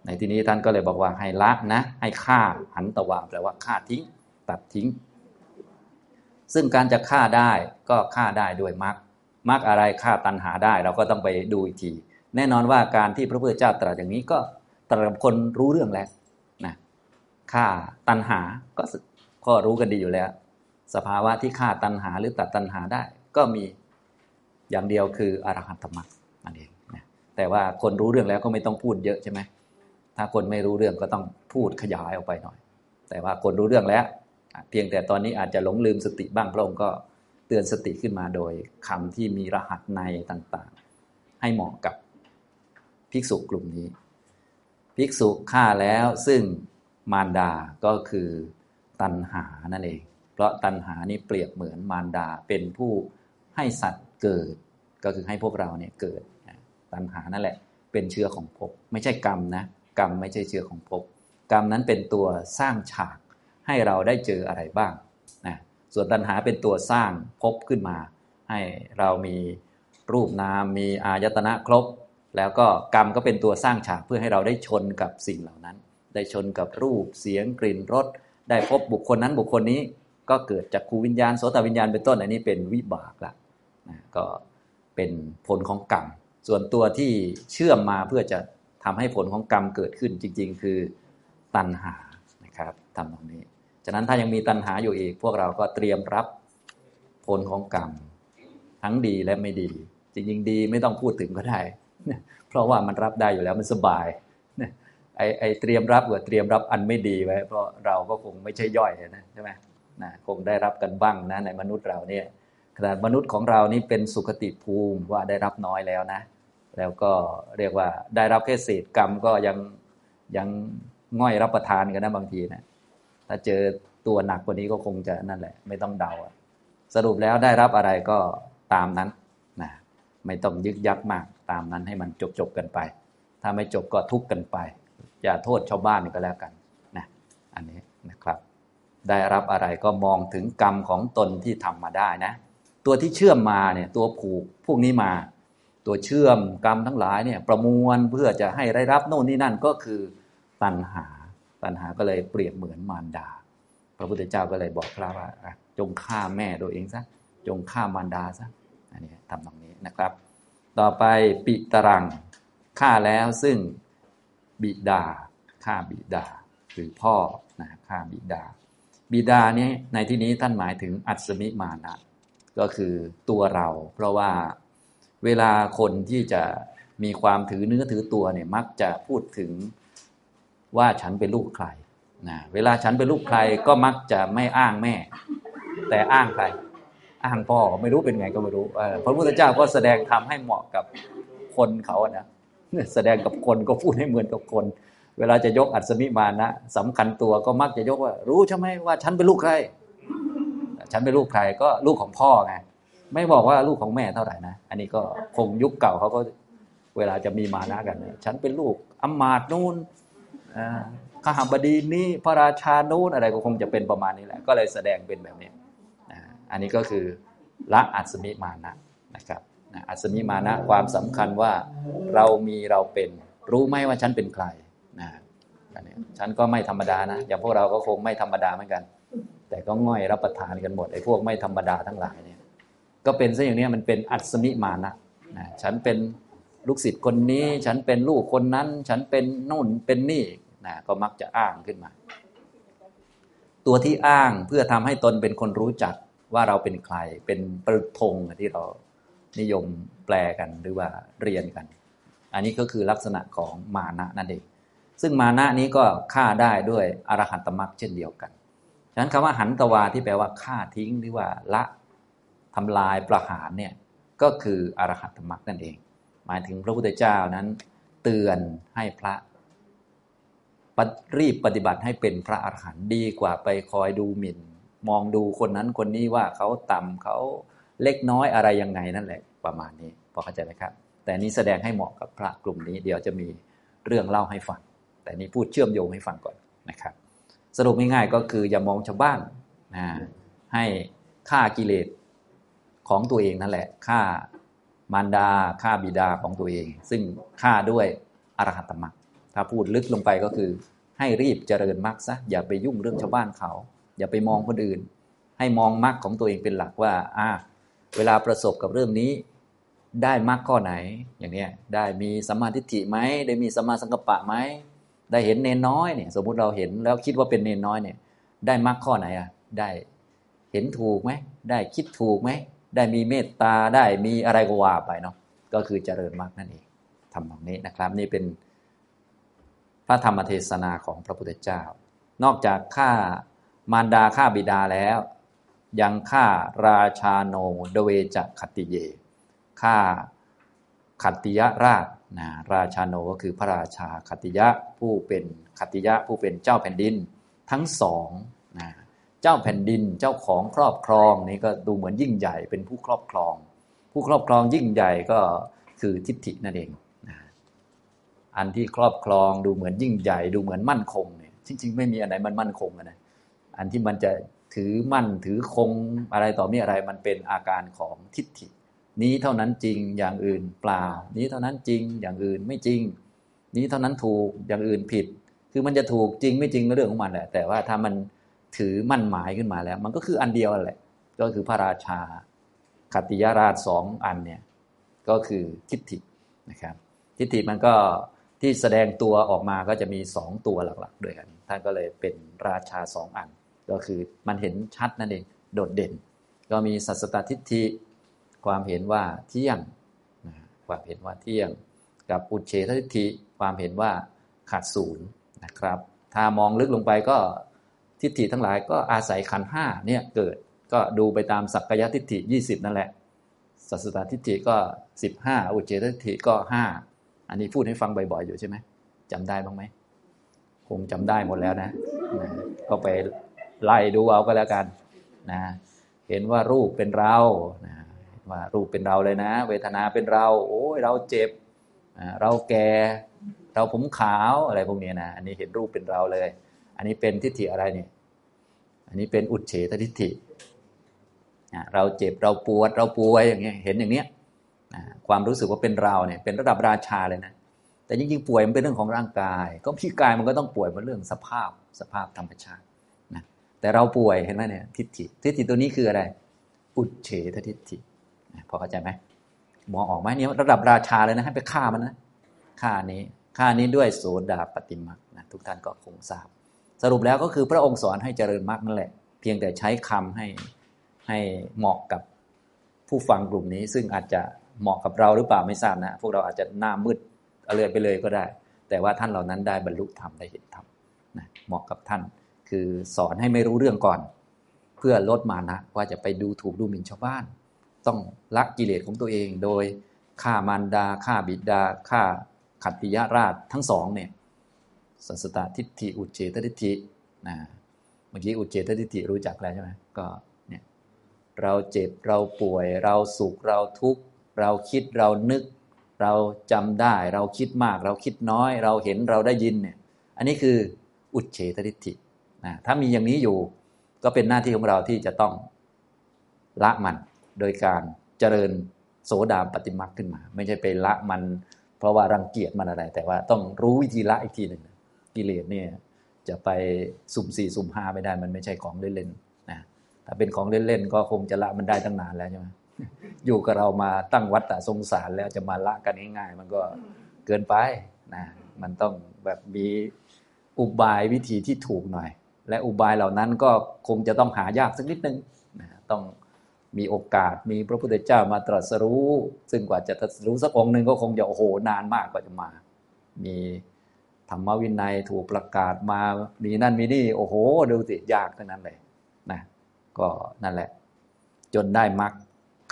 ในที่นี้ท่านก็เลยบอกว่าให้ละนะ ให้ฆ่าหันตวาแปลว่าฆ่าทิ้ง ตัดทิ้ง ซึ่งการจะฆ่าได้ก็ฆ่าได้ด้วยมรรคมรรคอะไรฆ่าตัณหาได้ เราก็ต้องไปดูอีกที แน่นอนว่าการที่พระพุทธเจ้าตรัสอย่างนี้ก็ตรัสกับคนรู้เรื่องแล้ว ฆ่าตัณหาก็ก็รู้กันดีอยู่แล้ว สภาวะที่ฆ่าตัณหาหรือตัดตัณหาได้ ก็มีอย่างเดียวคืออรหัตมรรคนั่นเองนะแต่ว่าคนรู้เรื่องแล้วก็ไม่ต้องพูดเยอะใช่ไหมถ้าคนไม่รู้เรื่องก็ต้องพูดขยายออกไปหน่อย แต่ว่าคนรู้เรื่องแล้ว เพียงแต่ตอนนี้อาจจะหลงลืมสติบ้างพระองค์ก็เตือนสติขึ้นมาโดยคำที่มีรหัสในต่างๆ ให้เหมาะกับภิกษุกลุ่มนี้ ภิกษุฆ่าแล้วซึ่ง มารดาก็คือตัณหานั่นเอง เพราะตัณหานี่เปรียบเหมือนมารดาเป็นผู้ให้สัตว์เกิด ก็คือให้พวกเราเนี่ยเกิด ตัณหานั่นแหละ เป็นเชื้อของภพไม่ใช่กรรมนะกรรมไม่ใช่เชื้อของภพกรรมนั้นเป็นตัวสร้างฉากให้เราได้เจออะไรบ้างนะส่วนตัณหาเป็นตัวสร้างภพขึ้นมา ให้เรามีรูปนามมีอายตนะครบ แล้วก็กรรมก็เป็นตัวสร้างฉากเพื่อให้เราได้ชนกับสิ่งเหล่านั้น ได้ชนกับรูปเสียงกลิ่นรสได้พบบุคคลนั้นบุคคลนี้ ก็เกิดจากคูวิญญาณโสตวิญญาณเป็นต้นอันนี้เป็นวิบากละนะก็เป็นผลของกรรม ส่วนตัวที่เชื่อมมาเพื่อจะทำให้ผลของกรรมเกิดขึ้นจริง ๆ คือตัณหานะครับทำตรงนี้ ฉะนั้นถ้ายังมีตัณหาอยู่อีก พวกเราก็เตรียมรับผลของกรรม ทั้งดีและไม่ดี จริงๆดีไม่ต้องพูดถึงก็ได้ เพราะว่ามันรับได้อยู่แล้วมันสบาย ไอไอเตรียมรับกับเตรียมรับอันไม่ดีไว้ เพราะเราก็คงไม่ใช่ย่อยนะใช่ไหมนะคงได้รับกันบ้างนะในมนุษย์เราเนี่ยขนาดมนุษย์ของเรานี่เป็นสุขติภูมิว่าได้รับน้อยแล้วนะ แล้วก็เรียกว่าได้รับแค่เศษกรรมก็ยังยังง่อยรับประทานกันนะบางทีนะถ้าเจอตัวหนักกว่านี้ก็คงจะนั่นแหละ ไม่ต้องเดาสรุปแล้วได้รับอะไรก็ตามนั้นนะไม่ต้องยึกยักมากตามนั้นให้มันจบจบกันไป ถ้าไม่จบก็ทุกข์กันไป อย่าโทษชาวบ้านก็แล้วกันนะอันนี้นะครับ ได้รับอะไรก็มองถึงกรรมของตนที่ทำมาได้นะ ตัวที่เชื่อมมาเนี่ยตัวผูกพวกนี้มา ตัวเชื่อมกรรมทั้งหลายเนี่ยประมวลเพื่อจะให้ได้รับโน่นนี่นั่นก็คือตัณหา ตัณหาก็เลยเปรียบเหมือนมารดา พระพุทธเจ้าก็เลยบอกพระว่าจงฆ่าแม่ตัวเองซะจงฆ่ามารดาซะอันนี้ทำตรงนี้นะครับ ต่อไปปิตรังฆ่าแล้วซึ่ง บิดาฆ่าบิดาคือพ่อนะฆ่าบิดา บิดานี้ในที่นี้ท่านหมายถึงอัศมิมานะก็คือตัวเรา เพราะว่าเวลาคนที่จะมีความถือเนื้อถือตัวเนี่ยมักจะพูดถึงว่าฉันเป็นลูกใครนะเวลาฉันเป็นลูกใครก็มักจะไม่อ้างแม่ แต่อ้างใคร อ้างพ่อไม่รู้เป็นไงก็ไม่รู้พระพุทธเจ้าก็แสดงทำให้เหมาะกับคนเขาอะนะ แสดงกับคนก็พูดให้เหมือนกับคน เวลาจะยกอัศมิมานะสำคัญตัวก็มักจะยกว่า รู้ใช่ไหมว่า ฉันเป็นลูกใคร ฉันเป็นลูกใครก็ลูกของพ่อไงไม่บอกว่าลูกของแม่เท่าไหร่นะอันนี้ก็คงยุคเก่าเขาก็เวลาจะมีมานะกัน ฉันเป็นลูกอมาตนูนข้าหบดีนี้พระราชานูนอะไรก็คงจะเป็นประมาณนี้แหละ ก็เลยแสดงเป็นแบบนี้อันนี้ก็คือละอัศมิมานะนะครับ อัศมิมานะความสำคัญว่าเรามีเราเป็นรู้ไหมว่าฉันเป็นใครนะฉันก็ไม่ธรรมดานะ อย่างพวกเราก็คงไม่ธรรมดาเหมือนกัน แต่ก็ง่อยรับประทานกันหมดไอ้พวกไม่ธรรมดาทั้งหลายเนี่ยก็เป็นซะอย่างนี้มันเป็นอัศมิมานะนะฉันเป็นลูกศิษย์คนนี้ ฉันเป็นลูกคนนั้น ฉันเป็นนู่นเป็นนี่นะก็มักจะอ้างขึ้นมา ตัวที่อ้างเพื่อทำให้ตนเป็นคนรู้จักว่าเราเป็นใคร เป็นปรุธงที่เรา นิยมแปลกันหรือว่าเรียนกัน อันนี้ก็คือลักษณะของมานะนั่นเอง ซึ่งมานะนี้ก็ฆ่าได้ด้วยอรหันตมรรคเช่นเดียวกัน ฉะนั้นคำว่าหันตวาที่แปลว่าฆ่าทิ้งหรือว่าละทำลายประหารเนี่ยก็คืออรหันตมรรคนั่นเอง หมายถึงพระพุทธเจ้านั้นเตือนให้พระรีบปฏิบัติให้เป็นพระอรหันต์ดีกว่าไปคอยดูหมิ่น มองดูคนนั้นคนนี้ว่าเขาต่ำเขา เล็กน้อยอะไรยังไงนั่นแหละประมาณนี้พอเข้าใจไหมครับ แต่นี้แสดงให้เหมาะกับพระกลุ่มนี้ เดี๋ยวจะมีเรื่องเล่าให้ฟัง แต่นี้พูดเชื่อมโยงให้ฟังก่อนนะครับ สรุปง่ายๆก็คืออย่ามองชาวบ้านนะให้ฆ่ากิเลสของตัวเองนั่นแหละฆ่ามารดาฆ่าบิดาของตัวเอง ซึ่งฆ่าด้วยอรหัตมรรคถ้าพูดลึกลงไปก็คือ ให้รีบเจริญมรรคซะอย่าไปยุ่งเรื่องชาวบ้านเขา อย่าไปมองคนอื่น ให้มองมรรคของตัวเองเป็นหลักว่าอ่า เวลาประสบกับเรื่องนี้ ได้มรรคข้อไหน อย่างเนี้ยได้มีสัมมาทิฏฐิไหมได้มีสัมมาสังกัปปะไหมได้เห็นเนนน้อยเนี่ยสมมุติเราเห็นแล้วคิดว่าเป็นเนนน้อยเนี่ย ได้มรรคข้อไหนอะได้เห็นถูกไหมได้คิดถูกไหมได้มีเมตตาได้มีอะไรก็ว่าไปเนาะก็คือเจริญมรรคนั่นเองทำตรงนี้นะครับ นี่เป็นพระธรรมเทศนาของพระพุทธเจ้า นอกจากฆ่ามารดาฆ่าบิดาแล้ว ยังฆ่าราชาโนเดเวจะขติเยฆ่าขัติยราชนะราชาโนก็คือพระราชาขัติยะผู้เป็นขัติยะผู้เป็นเจ้าแผ่นดินทั้งสองนะเจ้าแผ่นดินเจ้าของครอบครองนี่ก็ดูเหมือนยิ่งใหญ่เป็นผู้ครอบครอง ผู้ครอบครองยิ่งใหญ่ก็คือทิฏฐินั่นเองอันที่ครอบครองดูเหมือนยิ่งใหญ่ ดูเหมือนมั่นคงเนี่ยจริงๆ ไม่มีอันไหนมันมั่นคงนะอันที่มันจะ ถือมั่นถือคงอะไรต่อมีอะไรมันเป็นอาการของทิฏฐิ นี้เท่านั้นจริงอย่างอื่นเปล่า นี้เท่านั้นจริงอย่างอื่นไม่จริง นี้เท่านั้นถูกอย่างอื่นผิด คือมันจะถูกจริงไม่จริงก็เรื่องของมันแหละ แต่ว่าถ้ามันถือมั่นหมายขึ้นมาแล้ว มันก็คืออันเดียวแหละ ก็คือพระราชาคติยราชสองอันเนี่ยก็คือทิฏฐินะครับ ทิฏฐิมันก็ที่แสดงตัวออกมาก็จะมีสองตัวหลักๆ ด้วยกัน ท่านก็เลยเป็นราชาสองอัน ก็คือมันเห็นชัดนั่นเองโดดเด่น ก็มีสัสตทิฏฐิความเห็นว่าเที่ยงความเห็นว่าเที่ยง กับอุเฉททิฏฐิความเห็นว่าขาดศูนย์นะครับ ถ้ามองลึกลงไปก็ทิฏฐิทั้งหลายก็อาศัยขันห้าเนี่ยเกิดก็ดูไปตามสักกายทิฏฐิ 20 นั่นแหละสัสตทิฏฐิก็ 15 อุเฉททิฏฐิก็ 5 อันนี้พูดให้ฟังบ่อยๆอยู่ใช่ไหมจำได้บ้างไหมคงจำได้หมดแล้วนะนะก็ไป ไล่ดูเอาก็แล้วกันนะเห็นว่ารูปเป็นเรานะว่ารูปเป็นเราเลยนะ เวทนาเป็นเรา โอ้ยเราเจ็บเราแก่เราผมขาวอะไรพวกนี้นะอันนี้เห็นรูปเป็นเราเลย อันนี้เป็นทิฏฐิอะไรนี่อันนี้เป็นอุดเฉททิฏฐิเราเจ็บเราปวดเราป่วยอย่างเงี้ยเห็นอย่างเนี้ยความรู้สึกว่าเป็นเราเนี่ยเป็นระดับราชาเลยนะแต่จริงๆป่วยมันเป็นเรื่องของร่างกาย ก็พี่กายมันก็ต้องป่วยเป็นเรื่องสภาพสภาพธรรมชาติ แต่เราป่วยเห็นไหมเนี่ยทิฏฐิทิฏฐิตัวนี้คืออะไร อุเฉททิฏฐิพอเข้าใจไหมมองออกไหมเนี่ยระดับราชาเลยนะให้ไปฆ่ามันนะฆ่านี้ฆ่านี้ด้วยโสดาปฏิมักนะทุกท่านก็คงทราบ สรุปแล้วก็คือพระองค์สอนให้เจริญมรรคนั่นแหละ เพียงแต่ใช้คำให้ให้เหมาะกับผู้ฟังกลุ่มนี้ ซึ่งอาจจะเหมาะกับเราหรือเปล่าไม่ทราบนะ พวกเราอาจจะหน้ามืดอะไรไปเลยก็ได้ แต่ว่าท่านเหล่านั้นได้บรรลุธรรมได้เห็นธรรมนะเหมาะกับท่าน คือสอนให้ไม่รู้เรื่องก่อน เพื่อลดมานะว่าจะไปดูถูกดูหมิ่นชาวบ้าน ต้องละกิเลสของตัวเองโดยฆ่ามารดาฆ่าบิดาฆ่าขัตติยราชทั้งสองเนี่ยสัสตทิฏฐิอุเฉตทิฏฐินะเมื่อกี้อุเฉตทิฏฐิรู้จักแล้วใช่ไหมก็เนี่ยเราเจ็บเราป่วย เราสุขเราทุกข์เราคิดเรานึก เราจำได้ เราคิดมาก เราคิดน้อย เราเห็นเราได้ยินเนี่ยอันนี้คืออุเฉตทิฏฐิ นะถ้ามีอย่างนี้อยู่ ก็เป็นหน้าที่ของเราที่จะต้องละมัน โดยการเจริญโสดาปฏิมาขึ้นมา ไม่ใช่ไปละมัน เพราะว่ารังเกียจมันอะไร แต่ว่าต้องรู้วิธีละอีกทีหนึ่งกิเลสเนี่ยจะไปสุ่มสี่สุ่มห้าไม่ได้มันไม่ใช่ของเล่นๆนะถ้าเป็นของเล่นๆก็คงจะละมันได้ตั้งนานแล้วใช่ไหมอยู่กับเรามาตั้งวัดตะสงสารแล้วจะมาละกันง่ายๆมันก็เกินไปนะมันต้องแบบมีอุบายวิธีที่ถูกหน่อย และอุบายเหล่านั้นก็คงจะต้องหายากสักนิดนึงนะต้องมีโอกาสมีพระพุทธเจ้ามาตรัสรู้ ซึ่งกว่าจะตรัสรู้สักองค์หนึ่งก็คงจะโอ้โหนานมากกว่าจะมา มีธรรมวินัยถูกประกาศมามีนั่นมีนี่โอ้โหดูสิยากทั้งนั้นเลยนะก็นั่นแหละ จนได้มรรค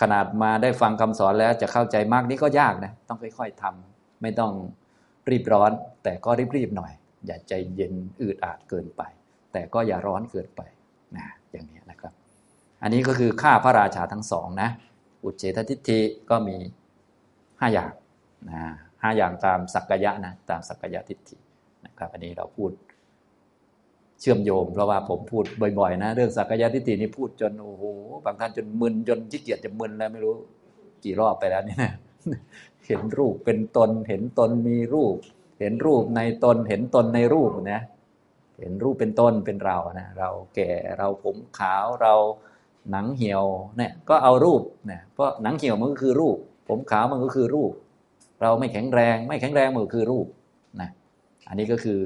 ขนาดมาได้ฟังคำสอนแล้วจะเข้าใจมรรคนี้ก็ยากนะต้องค่อย ๆทำไม่ต้องรีบร้อน แต่ก็รีบๆหน่อย อย่าใจเย็นอืดอาดเกินไป แต่ก็อย่าร้อนเกินไปนะอย่างนี้นะครับ อันนี้ก็คือข้าพระราชาทั้งสองนะ อุเฉททิฏฐิก็มีห้าอย่างนะห้าอย่างตามสักกยะนะตามสักกยะทิฏฐินะครับ อันนี้เราพูดเชื่อมโยงเพราะว่าผมพูดบ่อยๆนะ เรื่องสักยะทิฏฐินี่พูดจนโอ้โหบางท่านจนมึนจนขี้เกียจจะมึนแล้วไม่รู้ กี่รอบไปแล้วนี่นะเห็นรูปเป็นตน เห็นตนมีรูป เห็นรูปในตนเห็นตนในรูปนะ เห็นรูปเป็นต้นเป็นเรานะเราแก่เราผมขาวเราหนังเหี่ยวเนี่ยก็เอารูปเนี่ยเพราะหนังเหี่ยวมันก็คือรูป ผมขาวมันก็คือรูป เราไม่แข็งแรง ไม่แข็งแรงมันก็คือรูปนะอันนี้ก็คือ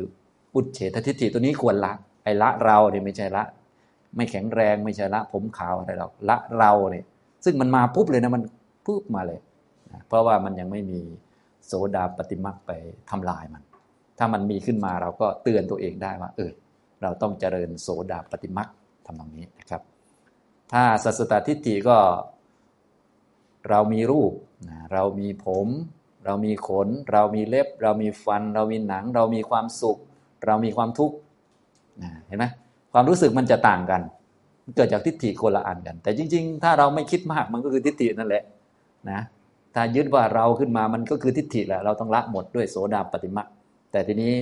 อุดเฉททิฏฐิตัวนี้ควรละไอ้ละเราเนี่ยไม่ใช่ละ ไม่แข็งแรงไม่ใช่ละ ผมขาวอะไรหรอกละเราเนี่ยซึ่งมันมาปุ๊บเลยนะมันปุ๊บมาเลยนะเพราะว่ามันยังไม่มีโสดาปฏิมักไปทำลายมัน ถ้ามันมีขึ้นมาเราก็เตือนตัวเองได้ว่าเออเราต้องเจริญโสดาปฏิมักทำตรงนี้นะครับ ถ้าสัสตทิฏฐิก็ เรามีรูปเรามีผม เรามีขน เรามีเล็บ เรามีฟัน เรามีหนัง เรามีความสุข เรามีความทุกข์เห็นไหมความรู้สึกมันจะต่างกัน เกิดจากทิฏฐิคนละอันกัน แต่จริง ๆ ถ้าเราไม่คิดมากมันก็คือทิฏฐินั่นแหละนะถ้ายึดว่าเราขึ้นมามันก็คือทิฏฐิแหละเราต้องละหมดด้วยโสดาปฏิมา แต่ทีนี้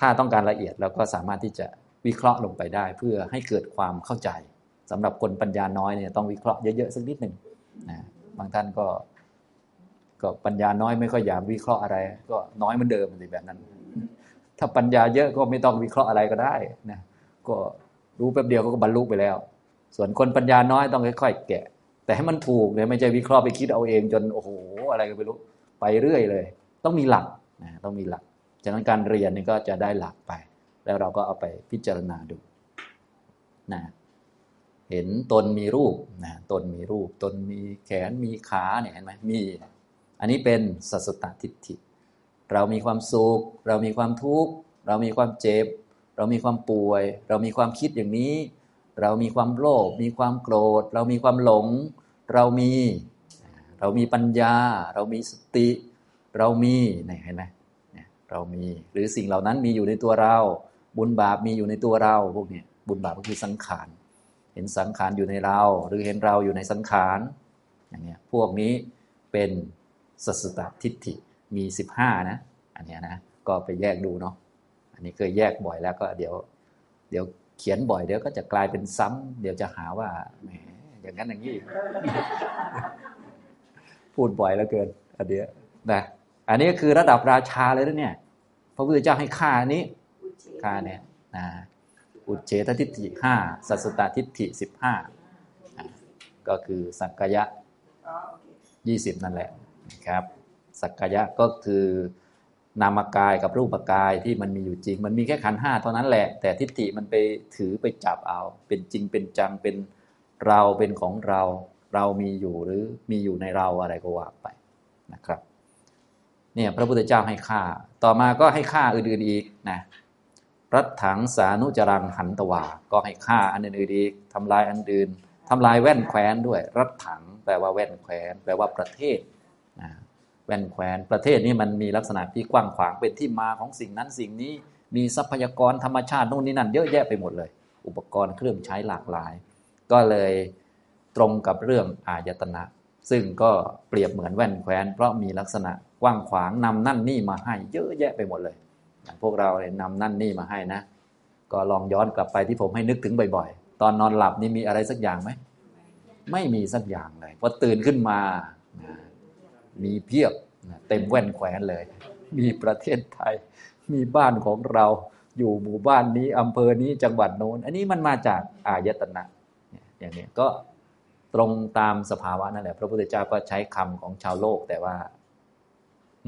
ถ้าต้องการละเอียดเราก็สามารถที่จะวิเคราะห์ลงไปได้ เพื่อให้เกิดความเข้าใจสำหรับคนปัญญาน้อยเนี่ยต้องวิเคราะห์เยอะๆสักนิดหนึ่งนะบางท่านก็ก็ปัญญาน้อยไม่ค่อยอยากวิเคราะห์อะไร ก็น้อยเหมือนเดิมสิแบบนั้น ถ้าปัญญาเยอะก็ไม่ต้องวิเคราะห์อะไรก็ได้นะก็รู้แป๊บเดียวก็บรรลุไปแล้ว ส่วนคนปัญญาน้อยต้องค่อยๆแกะ แต่ให้มันถูกเนี่ยไม่ใช่วิเคราะห์ไปคิดเอาเองจนโอ้โหอะไรก็ไม่รู้ไปเรื่อยเลย ต้องมีหลักนะต้องมีหลัก ฉะนั้นการเรียนนี่ก็จะได้หลักไป แล้วเราก็เอาไปพิจารณาดูนะเห็นตนมีรูปนะตนมีรูป ตนมีแขนมีขาเนี่ยเห็นไหมมี อันนี้เป็นสัสตทิฏฐิ เรามีความสุข เรามีความทุกข์ เรามีความเจ็บ เรามีความป่วย เรามีความคิดอย่างนี้ เรามีความโลภมีความโกรธ เรามีความหลง เรามี เรามีปัญญา เรามีสติ เรามีเนี่ยเห็นไหม เรามี หรือสิ่งเหล่านั้นมีอยู่ในตัวเรา บุญบาปมีอยู่ในตัวเราพวกนี้บุญบาปก็คือสังขารเห็นสังขารอยู่ในเรา หรือเห็นเราอยู่ในสังขารอย่างเงี้ยพวกนี้เป็นสัสตทิฏฐิมีสิบห้านะ อันนี้นะก็ไปแยกดูเนาะอันนี้เคยแยกบ่อยแล้วก็เดี๋ยว เดี๋ยวเขียนบ่อยเดี๋ยวก็จะกลายเป็นซ้ำเดี๋ยวจะหาว่าแหมอย่างนั้นอย่างนี้พูดบ่อยแล้วเกินอันเดียวนะอันนี้คือระดับราชาเลยนะเนี่ย พระพุทธเจ้าให้ค่านี้ค่าเนี่ยนะอุเฉททิฏฐิห้าสัสตทิฏฐิสิบห้าก็คือสักกายะยี่สิบนั่นแหละนะครับ สักกายะก็คือนามกายกับรูปกายที่มันมีอยู่จริง มันมีแค่ขันห้าเท่านั้นแหละ แต่ทิฏฐิมันไปถือไปจับเอา เป็นจริงเป็นจังเป็นเราเป็นของเรา เรามีอยู่หรือมีอยู่ในเราอะไรก็ว่าไปนะครับ เนี่ยพระพุทธเจ้าให้ค่า ต่อมาก็ให้ค่าอื่นๆอีกนะรัตถังสานุจรังหันตวา ก็ให้ฆ่าอันอื่นๆอีกทำลายอันอื่นทำลายแว่นแคว้นด้วย รัตถังแปลว่าแว่นแคว้นแปลว่าประเทศนะแว่นแคว้นประเทศนี้มันมีลักษณะที่กว้างขวางเป็นที่มาของสิ่งนั้นสิ่งนี้มีทรัพยากรธรรมชาติโน่นนี่นั่นเยอะแยะไปหมดเลย อุปกรณ์เครื่องใช้หลากหลาย ก็เลยตรงกับเรื่องอายตนะ ซึ่งก็เปรียบเหมือนแว่นแคว้นเพราะมีลักษณะ กว้างขวางนำนั่นนี่มาให้เยอะแยะไปหมดเลยพวกเราเนี่ยนำนั่นนี่มาให้นะ ก็ลองย้อนกลับไปที่ผมให้นึกถึงบ่อยๆ ตอนนอนหลับนี่มีอะไรสักอย่างไหม ไม่มีสักอย่างเลยพอตื่นขึ้นมา มีเพียบเต็มแว่นแขวนเลย มีประเทศไทย มีบ้านของเรา อยู่หมู่บ้านนี้อำเภอนี้จังหวัดโน้น อันนี้มันมาจากอายตนะ อย่างนี้ก็ตรงตามสภาวะนั่นแหละ พระพุทธเจ้าก็ใช้คำของชาวโลกแต่ว่า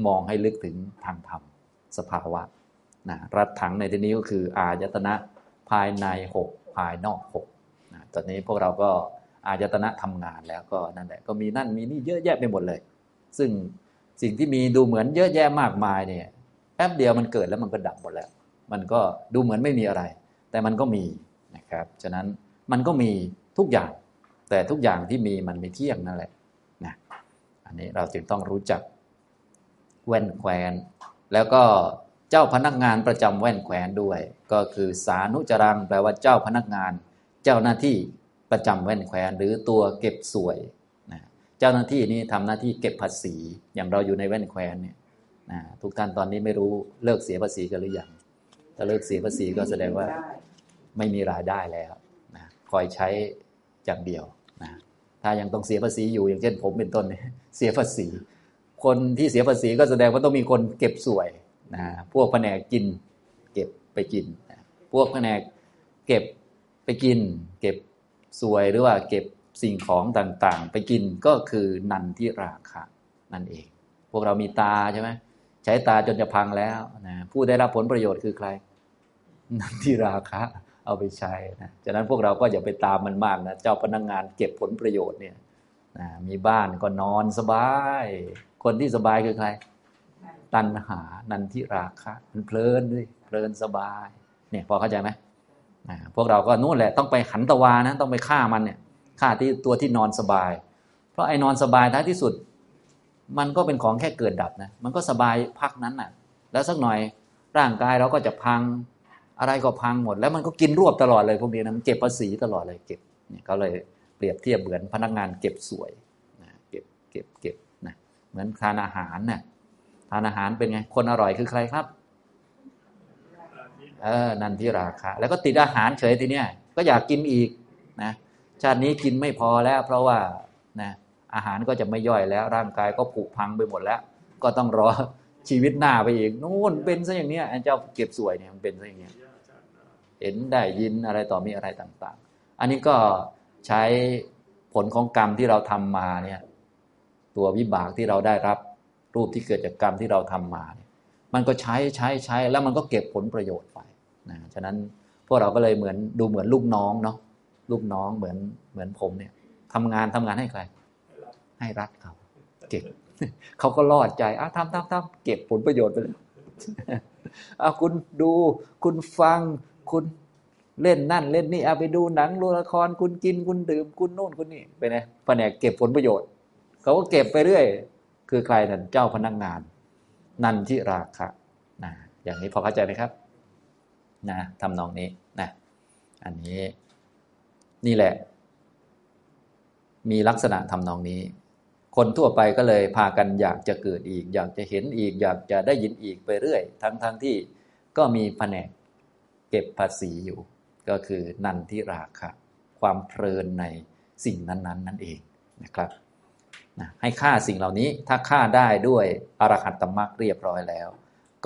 มองให้ลึกถึงทางธรรมสภาวะนะรัดถังในที่นี้ก็คืออายตนะภายในหกภายนอกหกนะตอนนี้พวกเราก็อายตนะทำงานแล้วก็นั่นแหละก็มีนั่นมีนี่เยอะแยะไปหมดเลย ซึ่งสิ่งที่มีดูเหมือนเยอะแยะมากมายเนี่ยแป๊บเดียวมันเกิดแล้วมันก็ดับหมดแล้ว มันก็ดูเหมือนไม่มีอะไร แต่มันก็มีนะครับ ฉะนั้นมันก็มีทุกอย่าง แต่ทุกอย่างที่มีมันไม่เที่ยงนั่นแหละนะอันนี้เราจึงต้องรู้จัก แว่นแควนแล้วก็เจ้าพนักงานประจำแว่นแขวนด้วย ก็คือสานุจรังแปลว่าเจ้าพนักงาน เจ้าหน้าที่ประจำแว่นแขวนหรือตัวเก็บสวยนะเจ้าหน้าที่นี้ทำหน้าที่เก็บภาษี อย่างเราอยู่ในแว่นแขวนเนี่ยนะทุกท่านตอนนี้ไม่รู้เลิกเสียภาษีกันหรือยังถ้าเลิกเสียภาษีก็แสดงว่าไม่มีรายได้แล้วนะคอยใช้อย่างเดียวนะถ้ายังต้องเสียภาษีอยู่อย่างเช่นผมเป็นต้นเนี่ยเสียภาษี คนที่เสียภาษีก็แสดงว่าต้องมีคนเก็บสวยนะพวกแผนกกิน เก็บไปกิน พวกแผนกเก็บไปกิน เก็บสวยหรือว่าเก็บสิ่งของต่างๆ ไปกินก็คือนันทีราคะนั่นเอง พวกเรามีตาใช่ไหมใช้ตาจนจะพังแล้วนะผู้ได้รับผลประโยชน์คือใคร นันทีราคะเอาไปใช้นะฉะนั้นพวกเราก็อย่าไปตามมันมากนะเจ้าพนักงงานเก็บผลประโยชน์เนี่ยนะมีบ้านก็นอนสบาย คนที่สบายคือใคร ตัณหา นันทิราคะมันเพลินด้วยเพลินสบาย เนี่ยพอเข้าใจไหมพวกเราก็นู่นแหละต้องไปขันตะวานะ ต้องไปฆ่ามันเนี่ยฆ่าที่ตัวที่นอนสบาย เพราะไอ้นอนสบายท้ายที่สุด มันก็เป็นของแค่เกิดดับนะมันก็สบายพักนั้นน่ะ แล้วสักหน่อยร่างกายเราก็จะพังอะไรก็พังหมด แล้วมันก็กินรวบตลอดเลยพวกนี้นะมันเก็บภาษีตลอดเลยเก็บเนี่ยเขาเลยเปรียบเทียบเหมือนพนักงานเก็บสวยนะเก็บเก็บเก็บ มือนทานอาหารนะ่ะทานอาหารเป็นไง คนอร่อยคือใครครับ เออ นันทิราคะ แล้วก็ติดอาหารเฉยทีเนี้ยก็อยากกินอีกนะชาตินี้กินไม่พอแล้ว เพราะว่านะอาหารก็จะไม่ย่อยแล้ว ร่างกายก็ผุพังไปหมดแล้ว ก็ต้องรอชีวิตหน้าไปอีกนู่นเป็นซะอย่างเนี้ยเจ้าเก็บสวยเนี่ยมันเป็นซะอย่างเนี้ยเห็นได้ยินอะไรต่อมีอะไรต่าง ๆ อันนี้ก็ใช้ผลของกรรมที่เราทำมาเนี่ย ตัววิบากที่เราได้รับรูปที่เกิดจากกรรมที่เราทำมาเนี่ยมันก็ใช้ใช้ใช้แล้วมันก็เก็บผลประโยชน์ไปนะฉะนั้นพวกเราก็เลยเหมือนดูเหมือนลูกน้องเนาะลูกน้องเหมือนเหมือนผมเนี่ยทำงานทำงานให้ใคร ให้รัฐเขาเก็บเขาก็รอดใจอะทำทำทำเก็บผลประโยชน์ไปเลยอะคุณดูคุณฟังคุณเล่นนั่น เล่นนี่เอาไปดูหนังดูละครคุณกินคุณดื่มคุณโน่นคุณนี่ไปไงแผนกเก็บผลประโยชน์ เขาก็เก็บไปเรื่อย คือใครนั่นเจ้าพนักงงาน นันทิราคะนะอย่างนี้พอเข้าใจไหมครับนะทำนองนี้นะอันนี้นี่แหละ มีลักษณะทำนองนี้ คนทั่วไปก็เลยพากันอยากจะเกิดอีก อยากจะเห็นอีก อยากจะได้ยินอีกไปเรื่อย ทั้งทั้งที่ก็มีแผนกเก็บภาษีอยู่ ก็คือนันทิราคะความเพลินในสิ่งนั้น ๆ นั่นเองนะครับ นะให้ฆ่าสิ่งเหล่านี้ถ้าฆ่าได้ด้วยอรหัตตมรรคเรียบร้อยแล้ว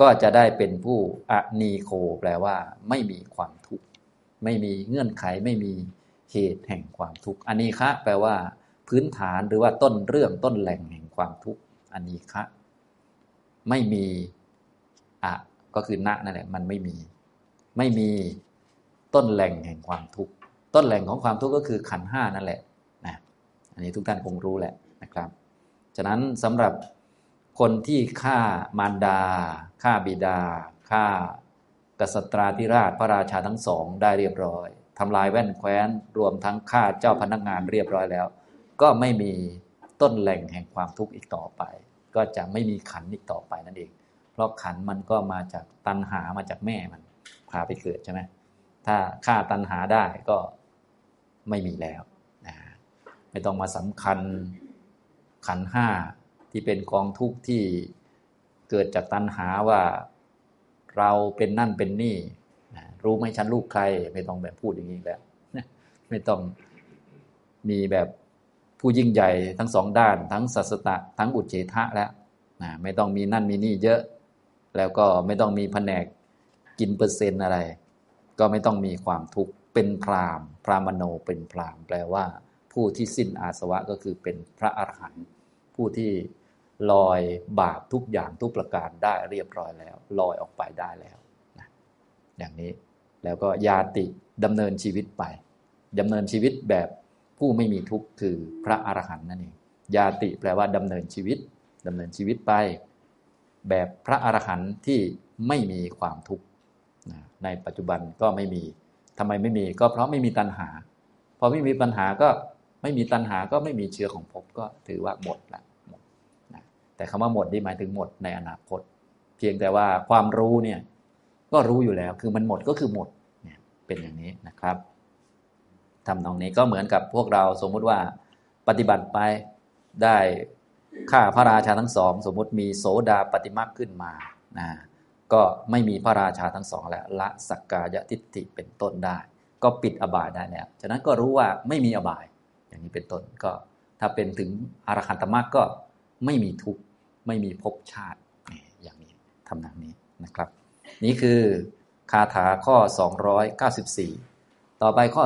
ก็จะได้เป็นผู้อนีโคแปลว่า ไม่มีความทุกข์ไม่มีเงื่อนไขไม่มีเหตุแห่งความทุกข์อนีคะแปลว่า พื้นฐานหรือว่าต้นเรื่องต้นแหล่งแห่งความทุกข์อนีคะไม่มีอะก็คือณนั่นแหละมันไม่มี ไม่มีต้นแหล่งแห่งความทุกข์ต้นแหล่งของความทุกข์ก็คือขันห้านั่นแหละนะอันนี้ทุกท่านคงรู้แหละ นะครับ ฉะนั้นสำหรับคนที่ฆ่ามารดาฆ่าบิดาฆ่ากษัตราธิราชพระราชาทั้งสองได้เรียบร้อยทำลายแว่นแคว้นรวมทั้งฆ่าเจ้าพนักงานเรียบร้อยแล้ว ก็ไม่มีต้นแหล่งแห่งความทุกข์อีกต่อไป ก็จะไม่มีขันอีกต่อไปนั่นเอง เพราะขันมันก็มาจากตัณหามาจากแม่มันพาไปเกิดใช่ไหมถ้าฆ่าตัณหาได้ก็ไม่มีแล้วนะไม่ต้องมาสำคัญ ขันห้าที่เป็นกองทุกข์ที่เกิดจากตัณหาว่าเราเป็นนั่นเป็นนี่รู้ไหมฉันลูกใคร ไม่ต้องแบบพูดอย่างนี้แล้วไม่ต้องมีแบบผู้ยิ่งใหญ่ทั้งสองด้าน ทั้งสัสตะทั้งอุเฉทะแล้วไม่ต้องมีนั่นมีนี่เยอะ แล้วก็ไม่ต้องมีแผนกกินเปอร์เซ็นต์อะไร ก็ไม่ต้องมีความทุกข์เป็นพรามพรามโนเป็นพรามแปลว่า ผู้ที่สิ้นอาสวะก็คือเป็นพระอรหันต์ผู้ที่ลอยบาปทุกอย่างทุกประการได้เรียบร้อยแล้ว ลอยออกไปได้แล้วนะอย่างนี้แล้วก็ยาติดำเนินชีวิตไปดำเนินชีวิตแบบผู้ไม่มีทุกข์คือพระอรหันต์นั่นเองยาติแปลว่าดำเนินชีวิตดำเนินชีวิตไป แบบพระอรหันต์ที่ไม่มีความทุกข์ในปัจจุบันก็ไม่มีทำไมไม่มีก็เพราะไม่มีตัณหาพอไม่มีปัญหาก็ ไม่มีตัณหาก็ไม่มีเชื้อของภพก็ถือว่าหมดละหมดนะแต่คำว่าหมดนี่หมายถึงหมดในอนาคต เพียงแต่ว่าความรู้เนี่ยก็รู้อยู่แล้วคือมันหมดก็คือหมดเนี่ยเป็นอย่างนี้นะครับทำตรงนี้ก็เหมือนกับพวกเราสมมุติว่าปฏิบัติไปได้ฆ่าพระราชาทั้งสอง สมมุติมีโสดาปฏิมาขึ้นมานะก็ไม่มีพระราชาทั้งสองแล้วละสักกายทิฏฐิเป็นต้นได้ ก็ปิดอบายได้แล้วฉะนั้นก็รู้ว่าไม่มีอบาย อย่างนี้เป็นต้นก็ ถ้าเป็นถึงอรหันตมรรคก็ไม่มีทุกข์ไม่มีภพชาติอย่างนี้ทำนองนี้นะครับ นี่คือคาถาข้อ 294 ต่อไปข้อ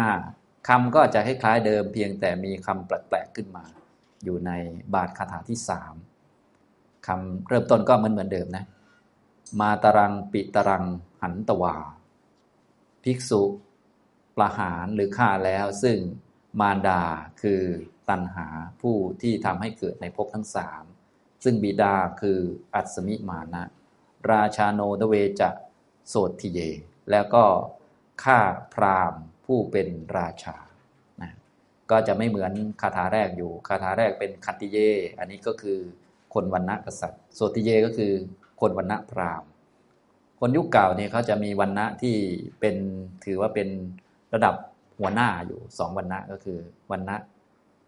295คำก็จะคล้ายๆเดิมเพียงแต่มีคำแปลกๆขึ้นมา อยู่ในบาทคาถาที่สามคำเริ่มต้นก็เหมือนเหมือนเดิมนะ มาตรังปิตรังหันตวา ภิกษุประหารหรือฆ่าแล้วซึ่ง มารดาคือตันหาผู้ที่ทำให้เกิดในภพทั้งสามซึ่งบิดาคืออัศมิมานะ ราชาโนตเวจะโสติเย แล้วก็ฆ่าพราหมณ์ผู้เป็นราชานะก็จะไม่เหมือนคาถาแรกอยู่ คาถาแรกเป็นคันติเย อันนี้ก็คือคนวันณะกษัตริย์ โสติเยก็คือคนวันณะพราหมณ์ คนยุคเก่าเนี่ยเขาจะมีวันณะที่เป็นถือว่าเป็นระดับ หัวหน้าอยู่สองวันณะก็คือวันณะ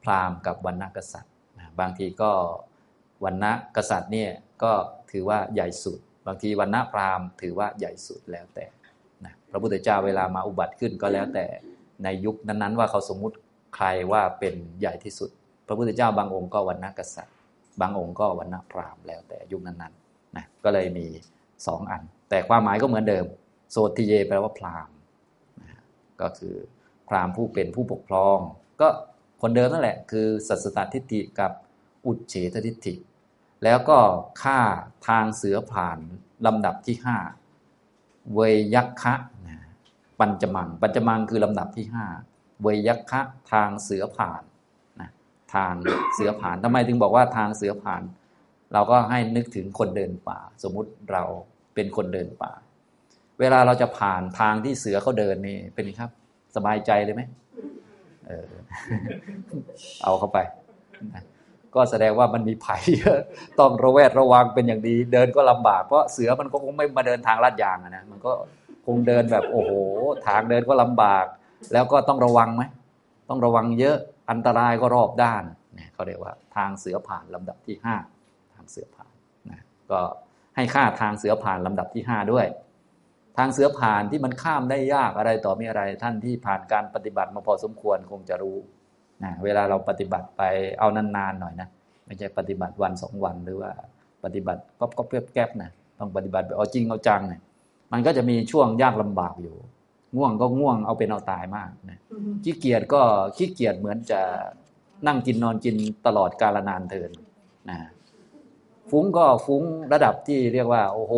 พราหมณ์กับวันณะกษัตริย์บางทีก็วันณะกษัตริย์เนี่ยก็ถือว่าใหญ่สุด บางทีวันณะพราหมณ์ถือว่าใหญ่สุดแล้วแต่นะพระพุทธเจ้าเวลามาอุบัติขึ้นก็แล้วแต่ในยุคนั้นๆ ว่าเขาสมมุติใครว่าเป็นใหญ่ที่สุด พระพุทธเจ้าบางองค์ก็วันณะกษัตริย์ บางองค์ก็วันณะพราหมณ์แล้วแต่ยุคนั้นๆนะก็เลยมีสองอัน แต่ความหมายก็เหมือนเดิม โสติเยแปลว่าพราหมณ์ก็คือ พราหมณ์ผู้เป็นผู้ปกครอง ก็คนเดิมนั่นแหละ คือสัสตทิฏฐิกับอุเฉททิฏฐิ แล้วก็ฆ่าทางเสือผ่านลำดับที่ห้าเวยักคะปัญจมัง ปัญจมังคือลำดับที่ห้าเวยักคะทางเสือผ่านนะทางเสือผ่านทำไมถึงบอกว่าทางเสือผ่าน เราก็ให้นึกถึงคนเดินป่า สมมุติเราเป็นคนเดินป่า เวลาเราจะผ่านทางที่เสือเขาเดินนี่เป็นไงครับ สบายใจเลยไหมเออเอาเข้าไปนะก็แสดงว่ามันมีภัยเยอะต้องระแวดระวังเป็นอย่างดี เดินก็ลำบากเพราะเสือมันก็คงไม่มาเดินทางลาดยางนะมันก็คงเดินแบบโอ้โห ทางเดินก็ลำบาก แล้วก็ต้องระวังไหมต้องระวังเยอะอันตรายก็รอบด้านเนี่ยเขาเรียกว่าทางเสือผ่านลำดับที่ห้าทางเสือผ่านนะก็ให้ค่าทางเสือผ่านลำดับที่ห้าด้วย ทางเสือผ่านที่มันข้ามได้ยากอะไรต่อมีอะไร ท่านที่ผ่านการปฏิบัติมาพอสมควรคงจะรู้นะเวลาเราปฏิบัติไปเอานานๆหน่อยนะไม่ใช่ปฏิบัติวันสองวันหรือว่าปฏิบัติก็ก็แก๊บๆนะต้องปฏิบัติแบบเอาจริงเอาจังเนี่ยมันก็จะมีช่วงยากลำบากอยู่ ง่วงก็ง่วงเอาเป็นเอาตายมากนะขี้เกียจก็ขี้เกียจเหมือนจะนั่งกินนอนกินตลอดกาลนานเทินนะฟุ้งก็ฟุ้งระดับที่เรียกว่า โอ้โห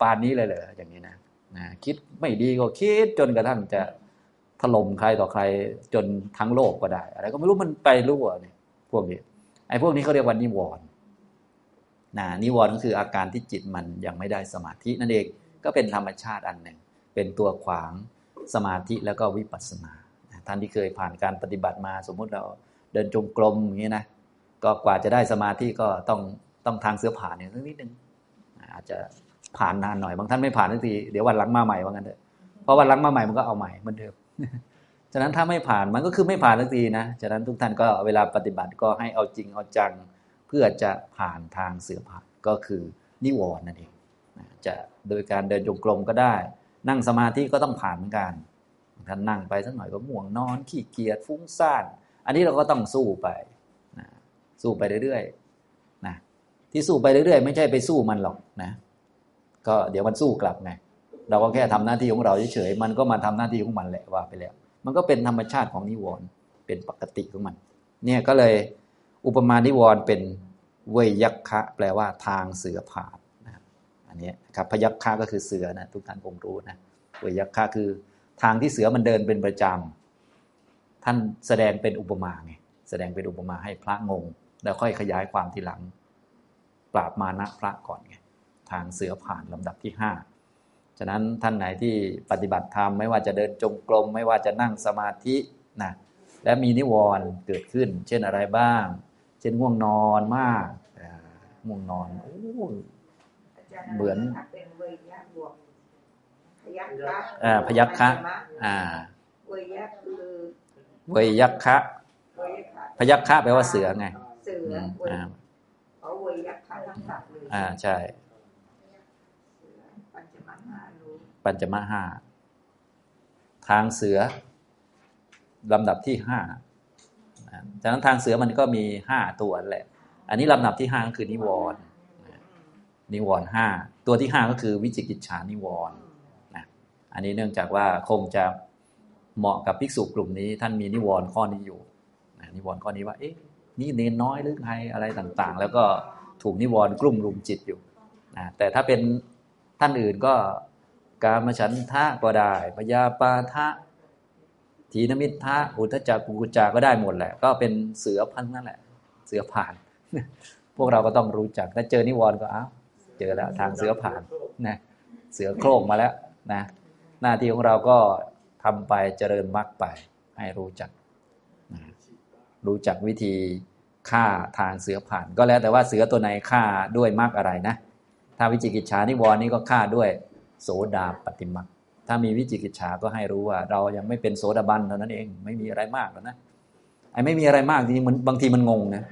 ปานนี้เลยเหรออย่างนี้นะ นะคิดไม่ดีก็คิดจนกระทั่งจะถล่มใครต่อใครจนทั้งโลกก็ได้ อะไรก็ไม่รู้มันไปรู้อะเนี่ยพวกนี้ไอ้พวกนี้เขาเรียกว่านิวรณ์นะนิวรณ์ก็คืออาการที่จิตมันยังไม่ได้สมาธินั่นเองก็เป็นธรรมชาติอันหนึ่ง เป็นตัวขวางสมาธิแล้วก็วิปัสสนาท่านที่เคยผ่านการปฏิบัติมาสมมุติเราเดินจงกรมอย่างนี้นะก็กว่าจะได้สมาธิก็ต้องต้องทางเสือผ่านเนี่ยนิดนึงอาจจะ ผ่านนานหน่อยบางท่านไม่ผ่านทันทีเดี๋ยววันหลังมาใหม่ว่างั้นเถอะเพราะวันหลังมาใหม่มันก็เอาใหม่เหมือนเดิมฉะนั้นถ้าไม่ผ่านมันก็คือไม่ผ่านทันทีนะฉะนั้นทุกท่านก็เวลาปฏิบัติก็ให้เอาจริงเอาจังเพื่อจะผ่านทางเสือผ่านก็คือนิวรณ์นั่นเองจะโดยการเดินจงกรมก็ได้ นั่งสมาธิก็ต้องผ่านเหมือนกันท่านนั่งไปสักหน่อยก็ง่วงนอนขี้เกียจฟุ้งซ่านอันนี้เราก็ต้องสู้ไปนะสู้ไปเรื่อยๆนะที่สู้ไปเรื่อยๆ ไม่ใช่ไปสู้มันหรอกนะ ก็เดี๋ยวมันสู้กลับไงเราก็แค่ทำหน้าที่ของเราเฉยๆมันก็มาทำหน้าที่ของมันแหละว่าไปแล้ว มันก็เป็นธรรมชาติของนิวรณ์เป็นปกติของมัน เนี่ยก็เลยอุปมานิวรณ์เป็นเวยักคะ แปลว่าทางเสือผ่านอันนี้ครับพยัคฆะก็คือเสือนะทุกท่านคงรู้นะเวยัคฆะคือทางที่เสือมันเดินเป็นประจำท่านแสดงเป็นอุปมาไงแสดงเป็นอุปมาให้พระงง แล้วค่อยขยายความทีหลัง ปราบมานะพระก่อนไง ทางเสือผ่านลำดับที่ห้าฉะนั้นท่านไหนที่ปฏิบัติธรรมไม่ว่าจะเดินจงกรมไม่ว่าจะนั่งสมาธินะและมีนิวรณ์เกิดขึ้น เช่นอะไรบ้าง เช่นง่วงนอนมากง่วงนอนโอ้เหมือนอ่าพยัคฆะอ่าเวยัคเวยัคคะพยัคฆะแปลว่าเสือไงเสืออ่าเขาเวยัคคะทั้งสัตว์เลยอ่าใช่ปัญจมห้า ปัญจมห้าทางเสือลำดับที่ห้าจากนั้นทางเสือมันก็มีห้าตัวแหละ อันนี้ลำดับที่ห้าก็คือนิวรณ์นิวรณ์ห้าตัวที่ห้าก็คือวิจิกิจฉานิวรณ์นะอันนี้เนื่องจากว่าคงจะเหมาะกับภิกษุกลุ่มนี้ ท่านมีนิวรณ์ข้อนี้อยู่นิวรณ์ข้อนี้ว่า เอ๊ะนี่เนนน้อยหรือไงอะไรต่างๆ แล้วก็ถูกนิวรณ์กลุ่มรุมจิตอยู่นะแต่ถ้าเป็นท่านอื่นก็ การมฉันทะก็ได้พยาปาทะทีนมิทะอุทจักกุกุจาก็ได้หมดแหละ ก็เป็นเสือพันนั่นแหละ เสือผ่าน พวกเราก็ต้องรู้จักถ้าเจอนิวรณ์ก็อ้าวเจอแล้วทางเสือผ่านนะเสือโคร่งมาแล้วนะหน้าที่ของเราก็ทำไปเจริญมรรคไป ให้รู้จักนะรู้จักวิธีฆ่าทางเสือผ่าน ก็แล้วแต่ว่าเสือตัวไหนฆ่าด้วยมรรคอะไรนะ ถ้าวิจิกิจฉานิวรณ์นี้ก็ฆ่าด้วย โสดาปฏิมรรคถ้ามีวิจิกิจฉาก็ให้รู้ว่า เรายังไม่เป็นโสดาบันเท่านั้นเอง ไม่มีอะไรมากแล้วนะไอ้ไม่มีอะไรมากจริงๆมันบางทีมันงงนะ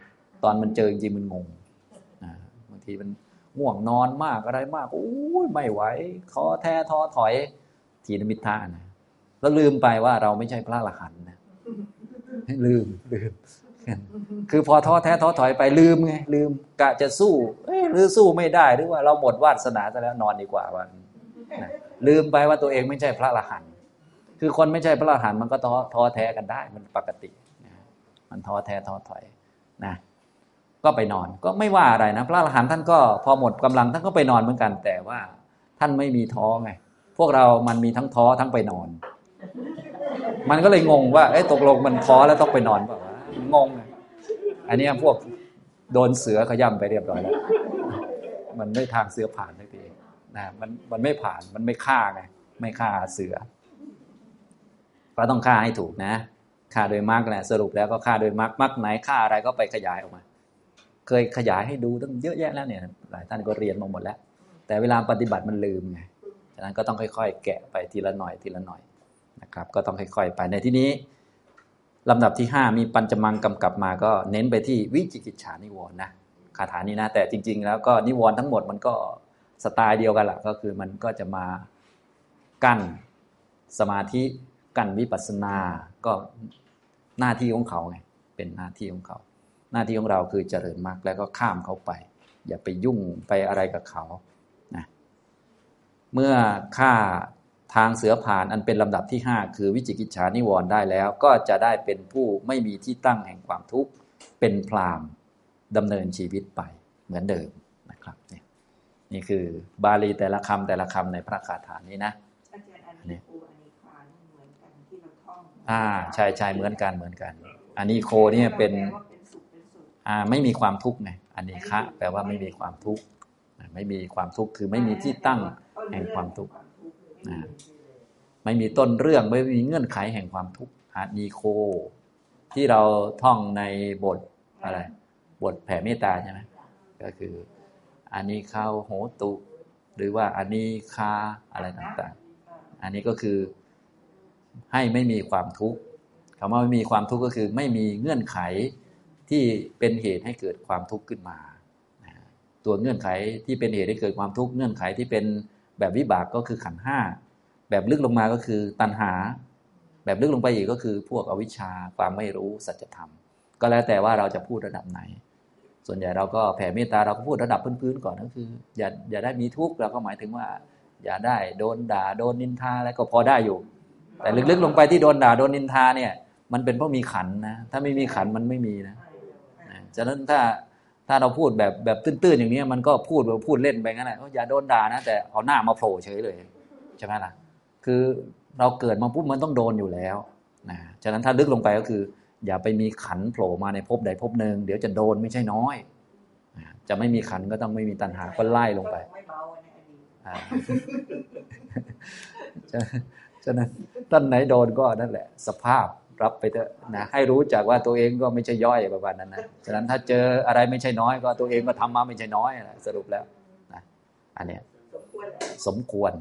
ตอนมันเจอจริงมันงงบางทีมันง่วงนอนมากอะไรมากโอ้ยไม่ไหวท้อแท้ท้อถอย ทีนมิทานะแล้วลืมไปว่าเราไม่ใช่พระอรหันนะลืมลืมคือพอท้อแท้ท้อถอยไปลืมไงลืมกะจะสู้ เอ้หรือสู้ไม่ได้หรือว่าเราหมดวาสนาซะแล้วนอนดีกว่าวัน ลืมไปว่าตัวเองไม่ใช่พระอรหันต์คือคนไม่ใช่พระอรหันต์มันก็ท้อท้อแท้กันได้ มันปกติมันท้อแท้ท้อถอยนะก็ไปนอนก็ไม่ว่าอะไรนะ พระอรหันต์ท่านก็พอหมดกำลังท่านก็ไปนอนเหมือนกัน แต่ว่าท่านไม่มีท้อไงพวกเรามันมีทั้งท้อทั้งไปนอน มันก็เลยงงว่าเอ้ตกลงมันท้อแล้วต้องไปนอนเปล่าวะงงอันนี้พวกโดนเสือขย่ำไปเรียบร้อยแล้ว มันไม่ทางเสือผ่านทันที นะมันมันไม่ผ่านมันไม่ฆ่าไงไม่ฆ่าเสือก็ต้องฆ่าให้ถูกนะฆ่าโดยมรรคแหละสรุปแล้วก็ฆ่าโดยมรรคมรรคไหนฆ่าอะไรก็ไปขยายออกมา เคยขยายให้ดูตั้งเยอะแยะแล้วเนี่ยหลายท่านก็เรียนมาหมดแล้ว แต่เวลาปฏิบัติมันลืมไงฉะนั้นก็ต้องค่อย ๆ แกะไปทีละหน่อยทีละหน่อยนะครับ ก็ต้องค่อยๆไปในที่นี้ลำดับที่ห้ามีปัญจมังกำกับมาก็เน้นไปที่วิจิกิจฉานิวรณ์นะคาถานี้นะแต่จริง ๆ แล้วก็นิวรณ์ทั้งหมดมันก็ สไตล์เดียวกันละก็คือมันก็จะมากั้นสมาธิกั้นวิปัสสนาก็หน้าที่ของเขาไงเป็นหน้าที่ของเขา หน้าที่ของเราคือเจริญมรรคแล้วก็ข้ามเขาไป อย่าไปยุ่งไปอะไรกับเขานะเมื่อฆ่าทางเสือผ่านอันเป็นลำดับที่ 5 คือวิจิกิจฉานิวรณ์ได้แล้ว ก็จะได้เป็นผู้ไม่มีที่ตั้งแห่งความทุกข์เป็นพรามดำเนินชีวิตไปเหมือนเดิมนะครับนี่ นี่คือบาลีแต่ละคำแต่ละคำในพระคาถานี้นะอาจารย์อันนี้ครูอันนี้ควานี่เหมือนกันที่เราท่องอ่าใช่ใช่เหมือนกันเหมือนกัน อันนี้โคเนี่ยเป็นแปลว่าเป็นสุขเป็นสุขอ่าไม่มีความทุกข์ไงอันนี้คะแปลว่าไม่มีความทุกข์อ่าไม่มีความทุกข์คือไม่มีที่ตั้งแห่งความทุกข์อ่าไม่มีต้นเรื่องไม่มีเงื่อนไขแห่งความทุกข์อานีโค ที่เราท่องในบทอะไร บทแผ่เมตตาใช่ไหมก็คือ อานีข้าวโหตุ หรือว่าอานีคาอะไรต่างๆ อันนี้ก็คือให้ไม่มีความทุกข์คำว่าไม่มีความทุกข์ก็คือไม่มีเงื่อนไขที่เป็นเหตุให้เกิดความทุกข์ขึ้นมา ตัวเงื่อนไขที่เป็นเหตุให้เกิดความทุกข์เงื่อนไขที่เป็นแบบวิบากก็คือขันห้าแบบลึกลงมาก็คือตัณหา แบบลึกลงไปอีกก็คือพวกอวิชชาความไม่รู้สัจธรรม ก็แล้วแต่ว่าเราจะพูดระดับไหน ส่วนใหญ่เราก็แผ่เมตตาเราก็พูดระดับพื้นๆก่อนก็คือ อย่าอย่าได้มีทุกข์เราก็หมายถึงว่า อย่าได้โดนด่าโดนนินทาอะไรก็พอได้อยู่ แต่ลึกๆลงไปที่โดนด่าโดนนินทาเนี่ย มันเป็นเพราะมีขันนะถ้าไม่มีขันมันไม่มีนะนะฉะนั้นถ้าถ้าเราพูดแบบแบบตื้นๆอย่างนี้มันก็พูดแบบพูดเล่นไปงั้นแหละอย่าโดนด่านะแต่เอาหน้ามาโผล่เฉยเลยใช่ไหมล่ะคือเราเกิดมาปุ๊บมันต้องโดนอยู่แล้วนะฉะนั้นถ้าลึกลงไปก็คือ อย่าไปมีขันธ์โผล่มาในภพใดภพหนึ่งเดี๋ยวจะโดนไม่ใช่น้อยนะจะไม่มีขันธ์ก็ต้องไม่มีตัณหาก็ไล่ลงไปไม่เบาในอดีตอ่าฉะฉะนั้นท่านไหนโดนก็นั่นแหละ สภาพรับไปเถอะนะให้รู้จักว่าตัวเองก็ไม่ใช่ย่อยประมาณนั้นนะฉะนั้นถ้าเจออะไรไม่ใช่น้อย ก็ตัวเองก็ทำมาไม่ใช่น้อยนะสรุปแล้วนะอันเนี้ยสมควรแล้วสมควร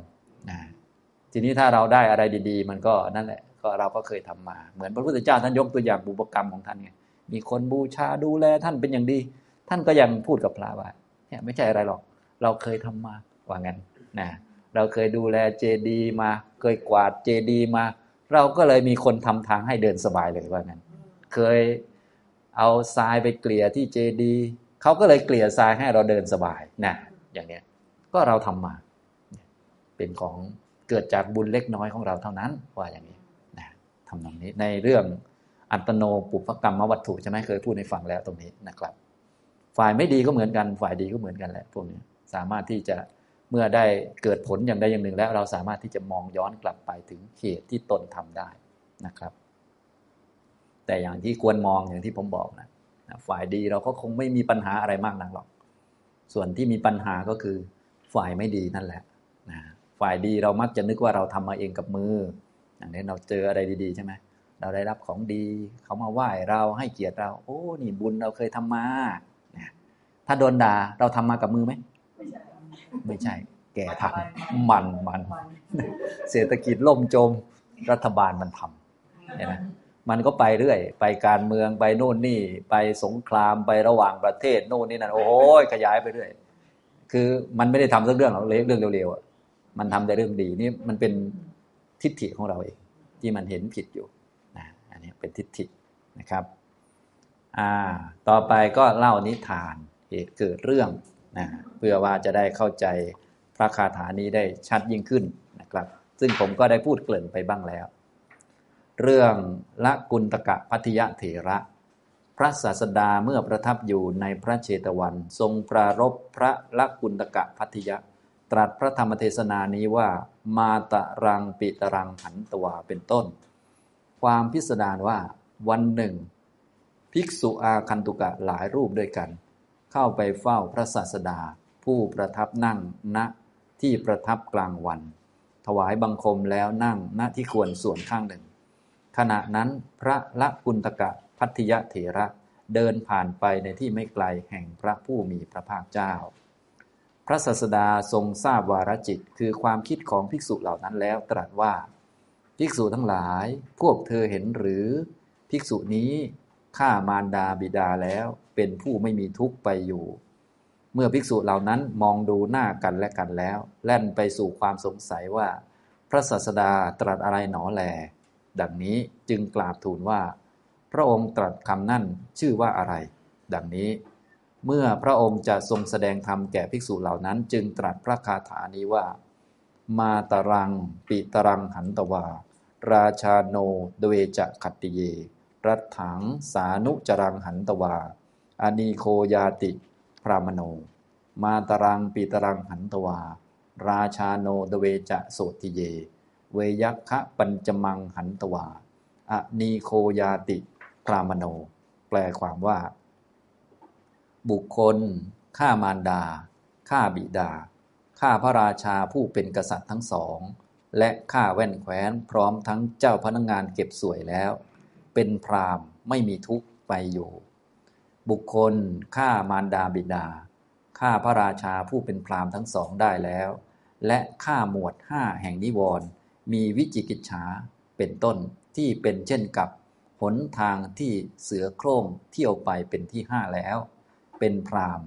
นะทีนี้ถ้าเราได้อะไรดี ๆ มันก็นั่นแหละ ก็เราก็เคยทำมา เหมือนพระพุทธเจ้าท่านยกตัวอย่างบุพกรรมของท่านไงมีคนบูชาดูแลท่านเป็นอย่างดี ท่านก็ยังพูดกับพระว่าเนี่ยไม่ใช่อะไรหรอก เราเคยทำมาว่างั้นนะเราเคยดูแลเจดีมา เคยกวาดเจดีมา เราก็เลยมีคนทำทางให้เดินสบายเลยว่างั้น เคยเอาทรายไปเกลี่ยที่เจดีเขาก็เลยเกลี่ยทรายให้เราเดินสบายนะอย่างเนี้ยก็เราทำมา เป็นของเกิดจากบุญเล็กน้อยของเราเท่านั้นว่าอย่างนี้ ทำตรงนี้ ในเรื่องอัตโนปุพกรรมวัตถุใช่ไหมเคยพูดในฟังแล้วตรงนี้นะครับ ฝ่ายไม่ดีก็เหมือนกัน ฝ่ายดีก็เหมือนกันแหละพวกนี้สามารถที่จะเมื่อได้เกิดผลอย่างใดอย่างหนึ่ง แล้วเราสามารถที่จะมองย้อนกลับไปถึงเหตุที่ตนทำได้นะครับ แต่อย่างที่ควรมองอย่างที่ผมบอกนะฝ่ายดีเราก็คงไม่มีปัญหาอะไรมากนักหรอก ส่วนที่มีปัญหาก็คือฝ่ายไม่ดีนั่นแหละนะฝ่ายดีเรามักจะนึกว่าเราทำมาเองกับมือ อย่างนี้เราเจออะไรดีๆใช่ไหมเราได้รับของดี เขามาไหว้เราให้เกียรติเรา โอ้นี่บุญเราเคยทำมานะถ้าโดนด่าเราทำมากับมือไหมไม่ใช่ไม่ใช่ แก่ทำมันมัน เศรษฐกิจล่มจม รัฐบาลมันทำเห็นไหมมันก็ไปเรื่อย ไปการเมืองไปโน่นนี่ ไปสงครามไประหว่างประเทศโน่นนี่นั่นโอ้โหขยายไปเรื่อย คือมันไม่ได้ทำสักเรื่องหรอกเรื่องเร็วๆมันทำแต่เรื่องดีนี่มันเป็น ทิฏฐิของเราเองที่มันเห็นผิดอยู่นะอันนี้เป็นทิฏฐินะครับอ่าต่อไปก็เล่านิทานเหตุเกิดเรื่องนะเพื่อว่าจะได้เข้าใจพระคาถานี้ได้ชัดยิ่งขึ้นนะครับ ซึ่งผมก็ได้พูดเกริ่นไปบ้างแล้ว เรื่องละกุณตกะพัทยเถระ พระศาสดาเมื่อประทับอยู่ในพระเชตวัน ทรงปรารบพระละกุณตกะพัทยะ ตรัสพระธรรมเทศนานี้ว่า มาตะรังปิตรังหันตวาเป็นต้น ความพิสดารว่าวันหนึ่ง ภิกษุอาคันตุกะหลายรูปด้วยกัน เข้าไปเฝ้าพระศาสดา ผู้ประทับนั่งณที่ประทับกลางวัน ถวายบังคมแล้วนั่งณที่ควรส่วนข้างหนึ่ง ขณะนั้นพระละกุณตกะพัทยเถระเดินผ่านไปในที่ไม่ไกลแห่งพระผู้มีพระภาคเจ้า พระศาสดาทรงทราบวาระจิต คือความคิดของภิกษุเหล่านั้นแล้วตรัสว่า ภิกษุทั้งหลาย พวกเธอเห็นหรือ ภิกษุนี้ฆ่ามารดาบิดาแล้วเป็นผู้ไม่มีทุกข์ไปอยู่ เมื่อภิกษุเหล่านั้นมองดูหน้ากันและกันแล้ว แล่นไปสู่ความสงสัยว่า พระศาสดาตรัสอะไรหนอแล ดังนี้จึงกราบทูลว่า พระองค์ตรัสคำนั่นชื่อว่าอะไร ดังนี้ เมื่อพระองค์จะทรงแสดงธรรมแก่ภิกษุเหล่านั้น จึงตรัสพระคาถานี้ว่า มาตรัง ปิตรังหันตวา ราชาโนเดเวจะขัตติเย รัตถังสานุจรังหันตวาอานีโคยาติพรามโน มาตรังปีตรังหันตวา ราชาโนเดเวจะโสติเย เวยัคคะปัญจมังหันตวาอะนีโคยาติพรามโน แปลความว่า บุคคลฆ่ามารดาฆ่าบิดาฆ่าพระราชาผู้เป็นกษัตริย์ทั้งสอง และฆ่าแว่นแคว้นพร้อมทั้งเจ้าพนักงงานเก็บสวยแล้ว เป็นพรามไม่มีทุกข์ไปอยู่ บุคคลฆ่ามารดาบิดาฆ่าพระราชาผู้เป็นพรามทั้งสองได้แล้ว และฆ่าหมวดห้าแห่งนิวรณ์มีวิจิกิจฉาเป็นต้นที่เป็นเช่นกับหนทางที่เสือโคร่งเที่ยวไปเป็นที่ห้าแล้ว เป็นพราม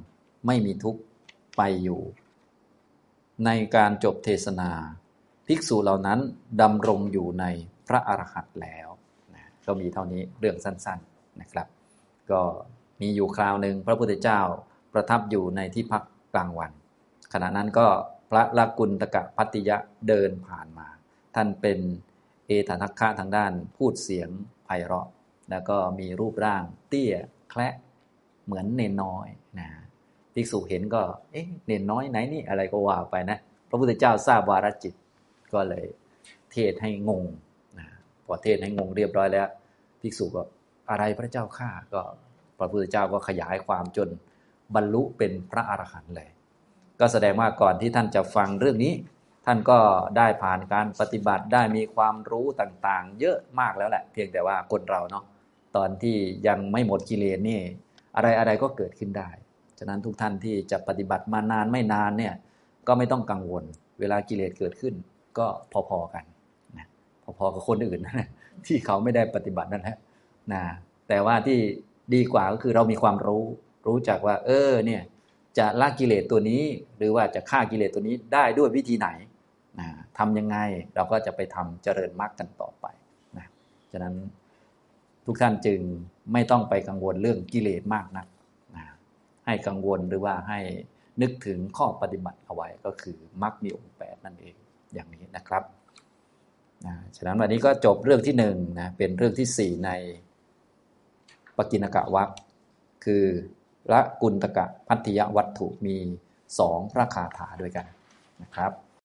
ไม่มีทุกข์ไปอยู่ ในการจบเทศนา ภิกษุเหล่านั้นดำรงอยู่ในพระอรหันต์แล้วนะก็มีเท่านี้เรื่องสั้นๆนะครับ ก็มีอยู่คราวหนึ่งพระพุทธเจ้าประทับอยู่ในที่พักกลางวัน ขณะนั้นก็พระลากุลตกะพัติยะเดินผ่านมา ท่านเป็นเอธนักคะทางด้านพูดเสียงไพเราะ แล้วก็มีรูปร่างเตี้ยแคละ เหมือนเนนน้อยนะภิกษุเห็นก็ เอ๊ะเนนน้อยไหนนี่อะไรก็ว่าไปนะ พระพุทธเจ้าทราบวาระจิต ก็เลย เทศให้งงนะพอเทศให้งงเรียบร้อยแล้ว ภิกษุก็อะไรพระเจ้าข้าก็ พระพุทธเจ้าก็ขยายความจนบรรลุเป็นพระอรหันต์เลย ก็แสดงว่าก่อนที่ท่านจะฟังเรื่องนี้ ท่านก็ได้ผ่านการปฏิบัติได้มีความรู้ต่างๆ เยอะมากแล้วแหละ เพียงแต่ว่าคนเราเนาะตอนที่ยังไม่หมดกิเลสนี่ อะไรอะไรก็เกิดขึ้นได้ ฉะนั้นทุกท่านที่จะปฏิบัติมานานไม่นานเนี่ยก็ไม่ต้องกังวล เวลากิเลสเกิดขึ้น ก็พอๆกันนะพอๆกับคนอื่นที่เขาไม่ได้ปฏิบัตินั่นแหละนะแต่ว่าที่ดีกว่าก็คือเรามีความรู้ รู้จักว่า เออเนี่ยจะละกิเลสตัวนี้ หรือว่าจะฆ่ากิเลสตัวนี้ได้ด้วยวิธีไหนนะทำยังไงเราก็จะไปทำเจริญมรรคกันต่อไปนะฉะนั้น ทุกท่านจึงไม่ต้องไปกังวลเรื่องกิเลสมากนักให้กังวลหรือว่าให้นึกถึงข้อปฏิบัติเอาไว้ก็คือมรรคมีองค์แปดนั่นเองอย่างนี้นะครับนะฉะนั้นวันนี้ก็จบเรื่องที่หนึ่งนะเป็นเรื่องที่สี่ในปกิณกะวัคคือละกุณตกะพัทยวัตถุมีสองพระคาถาด้วยกันนะครับ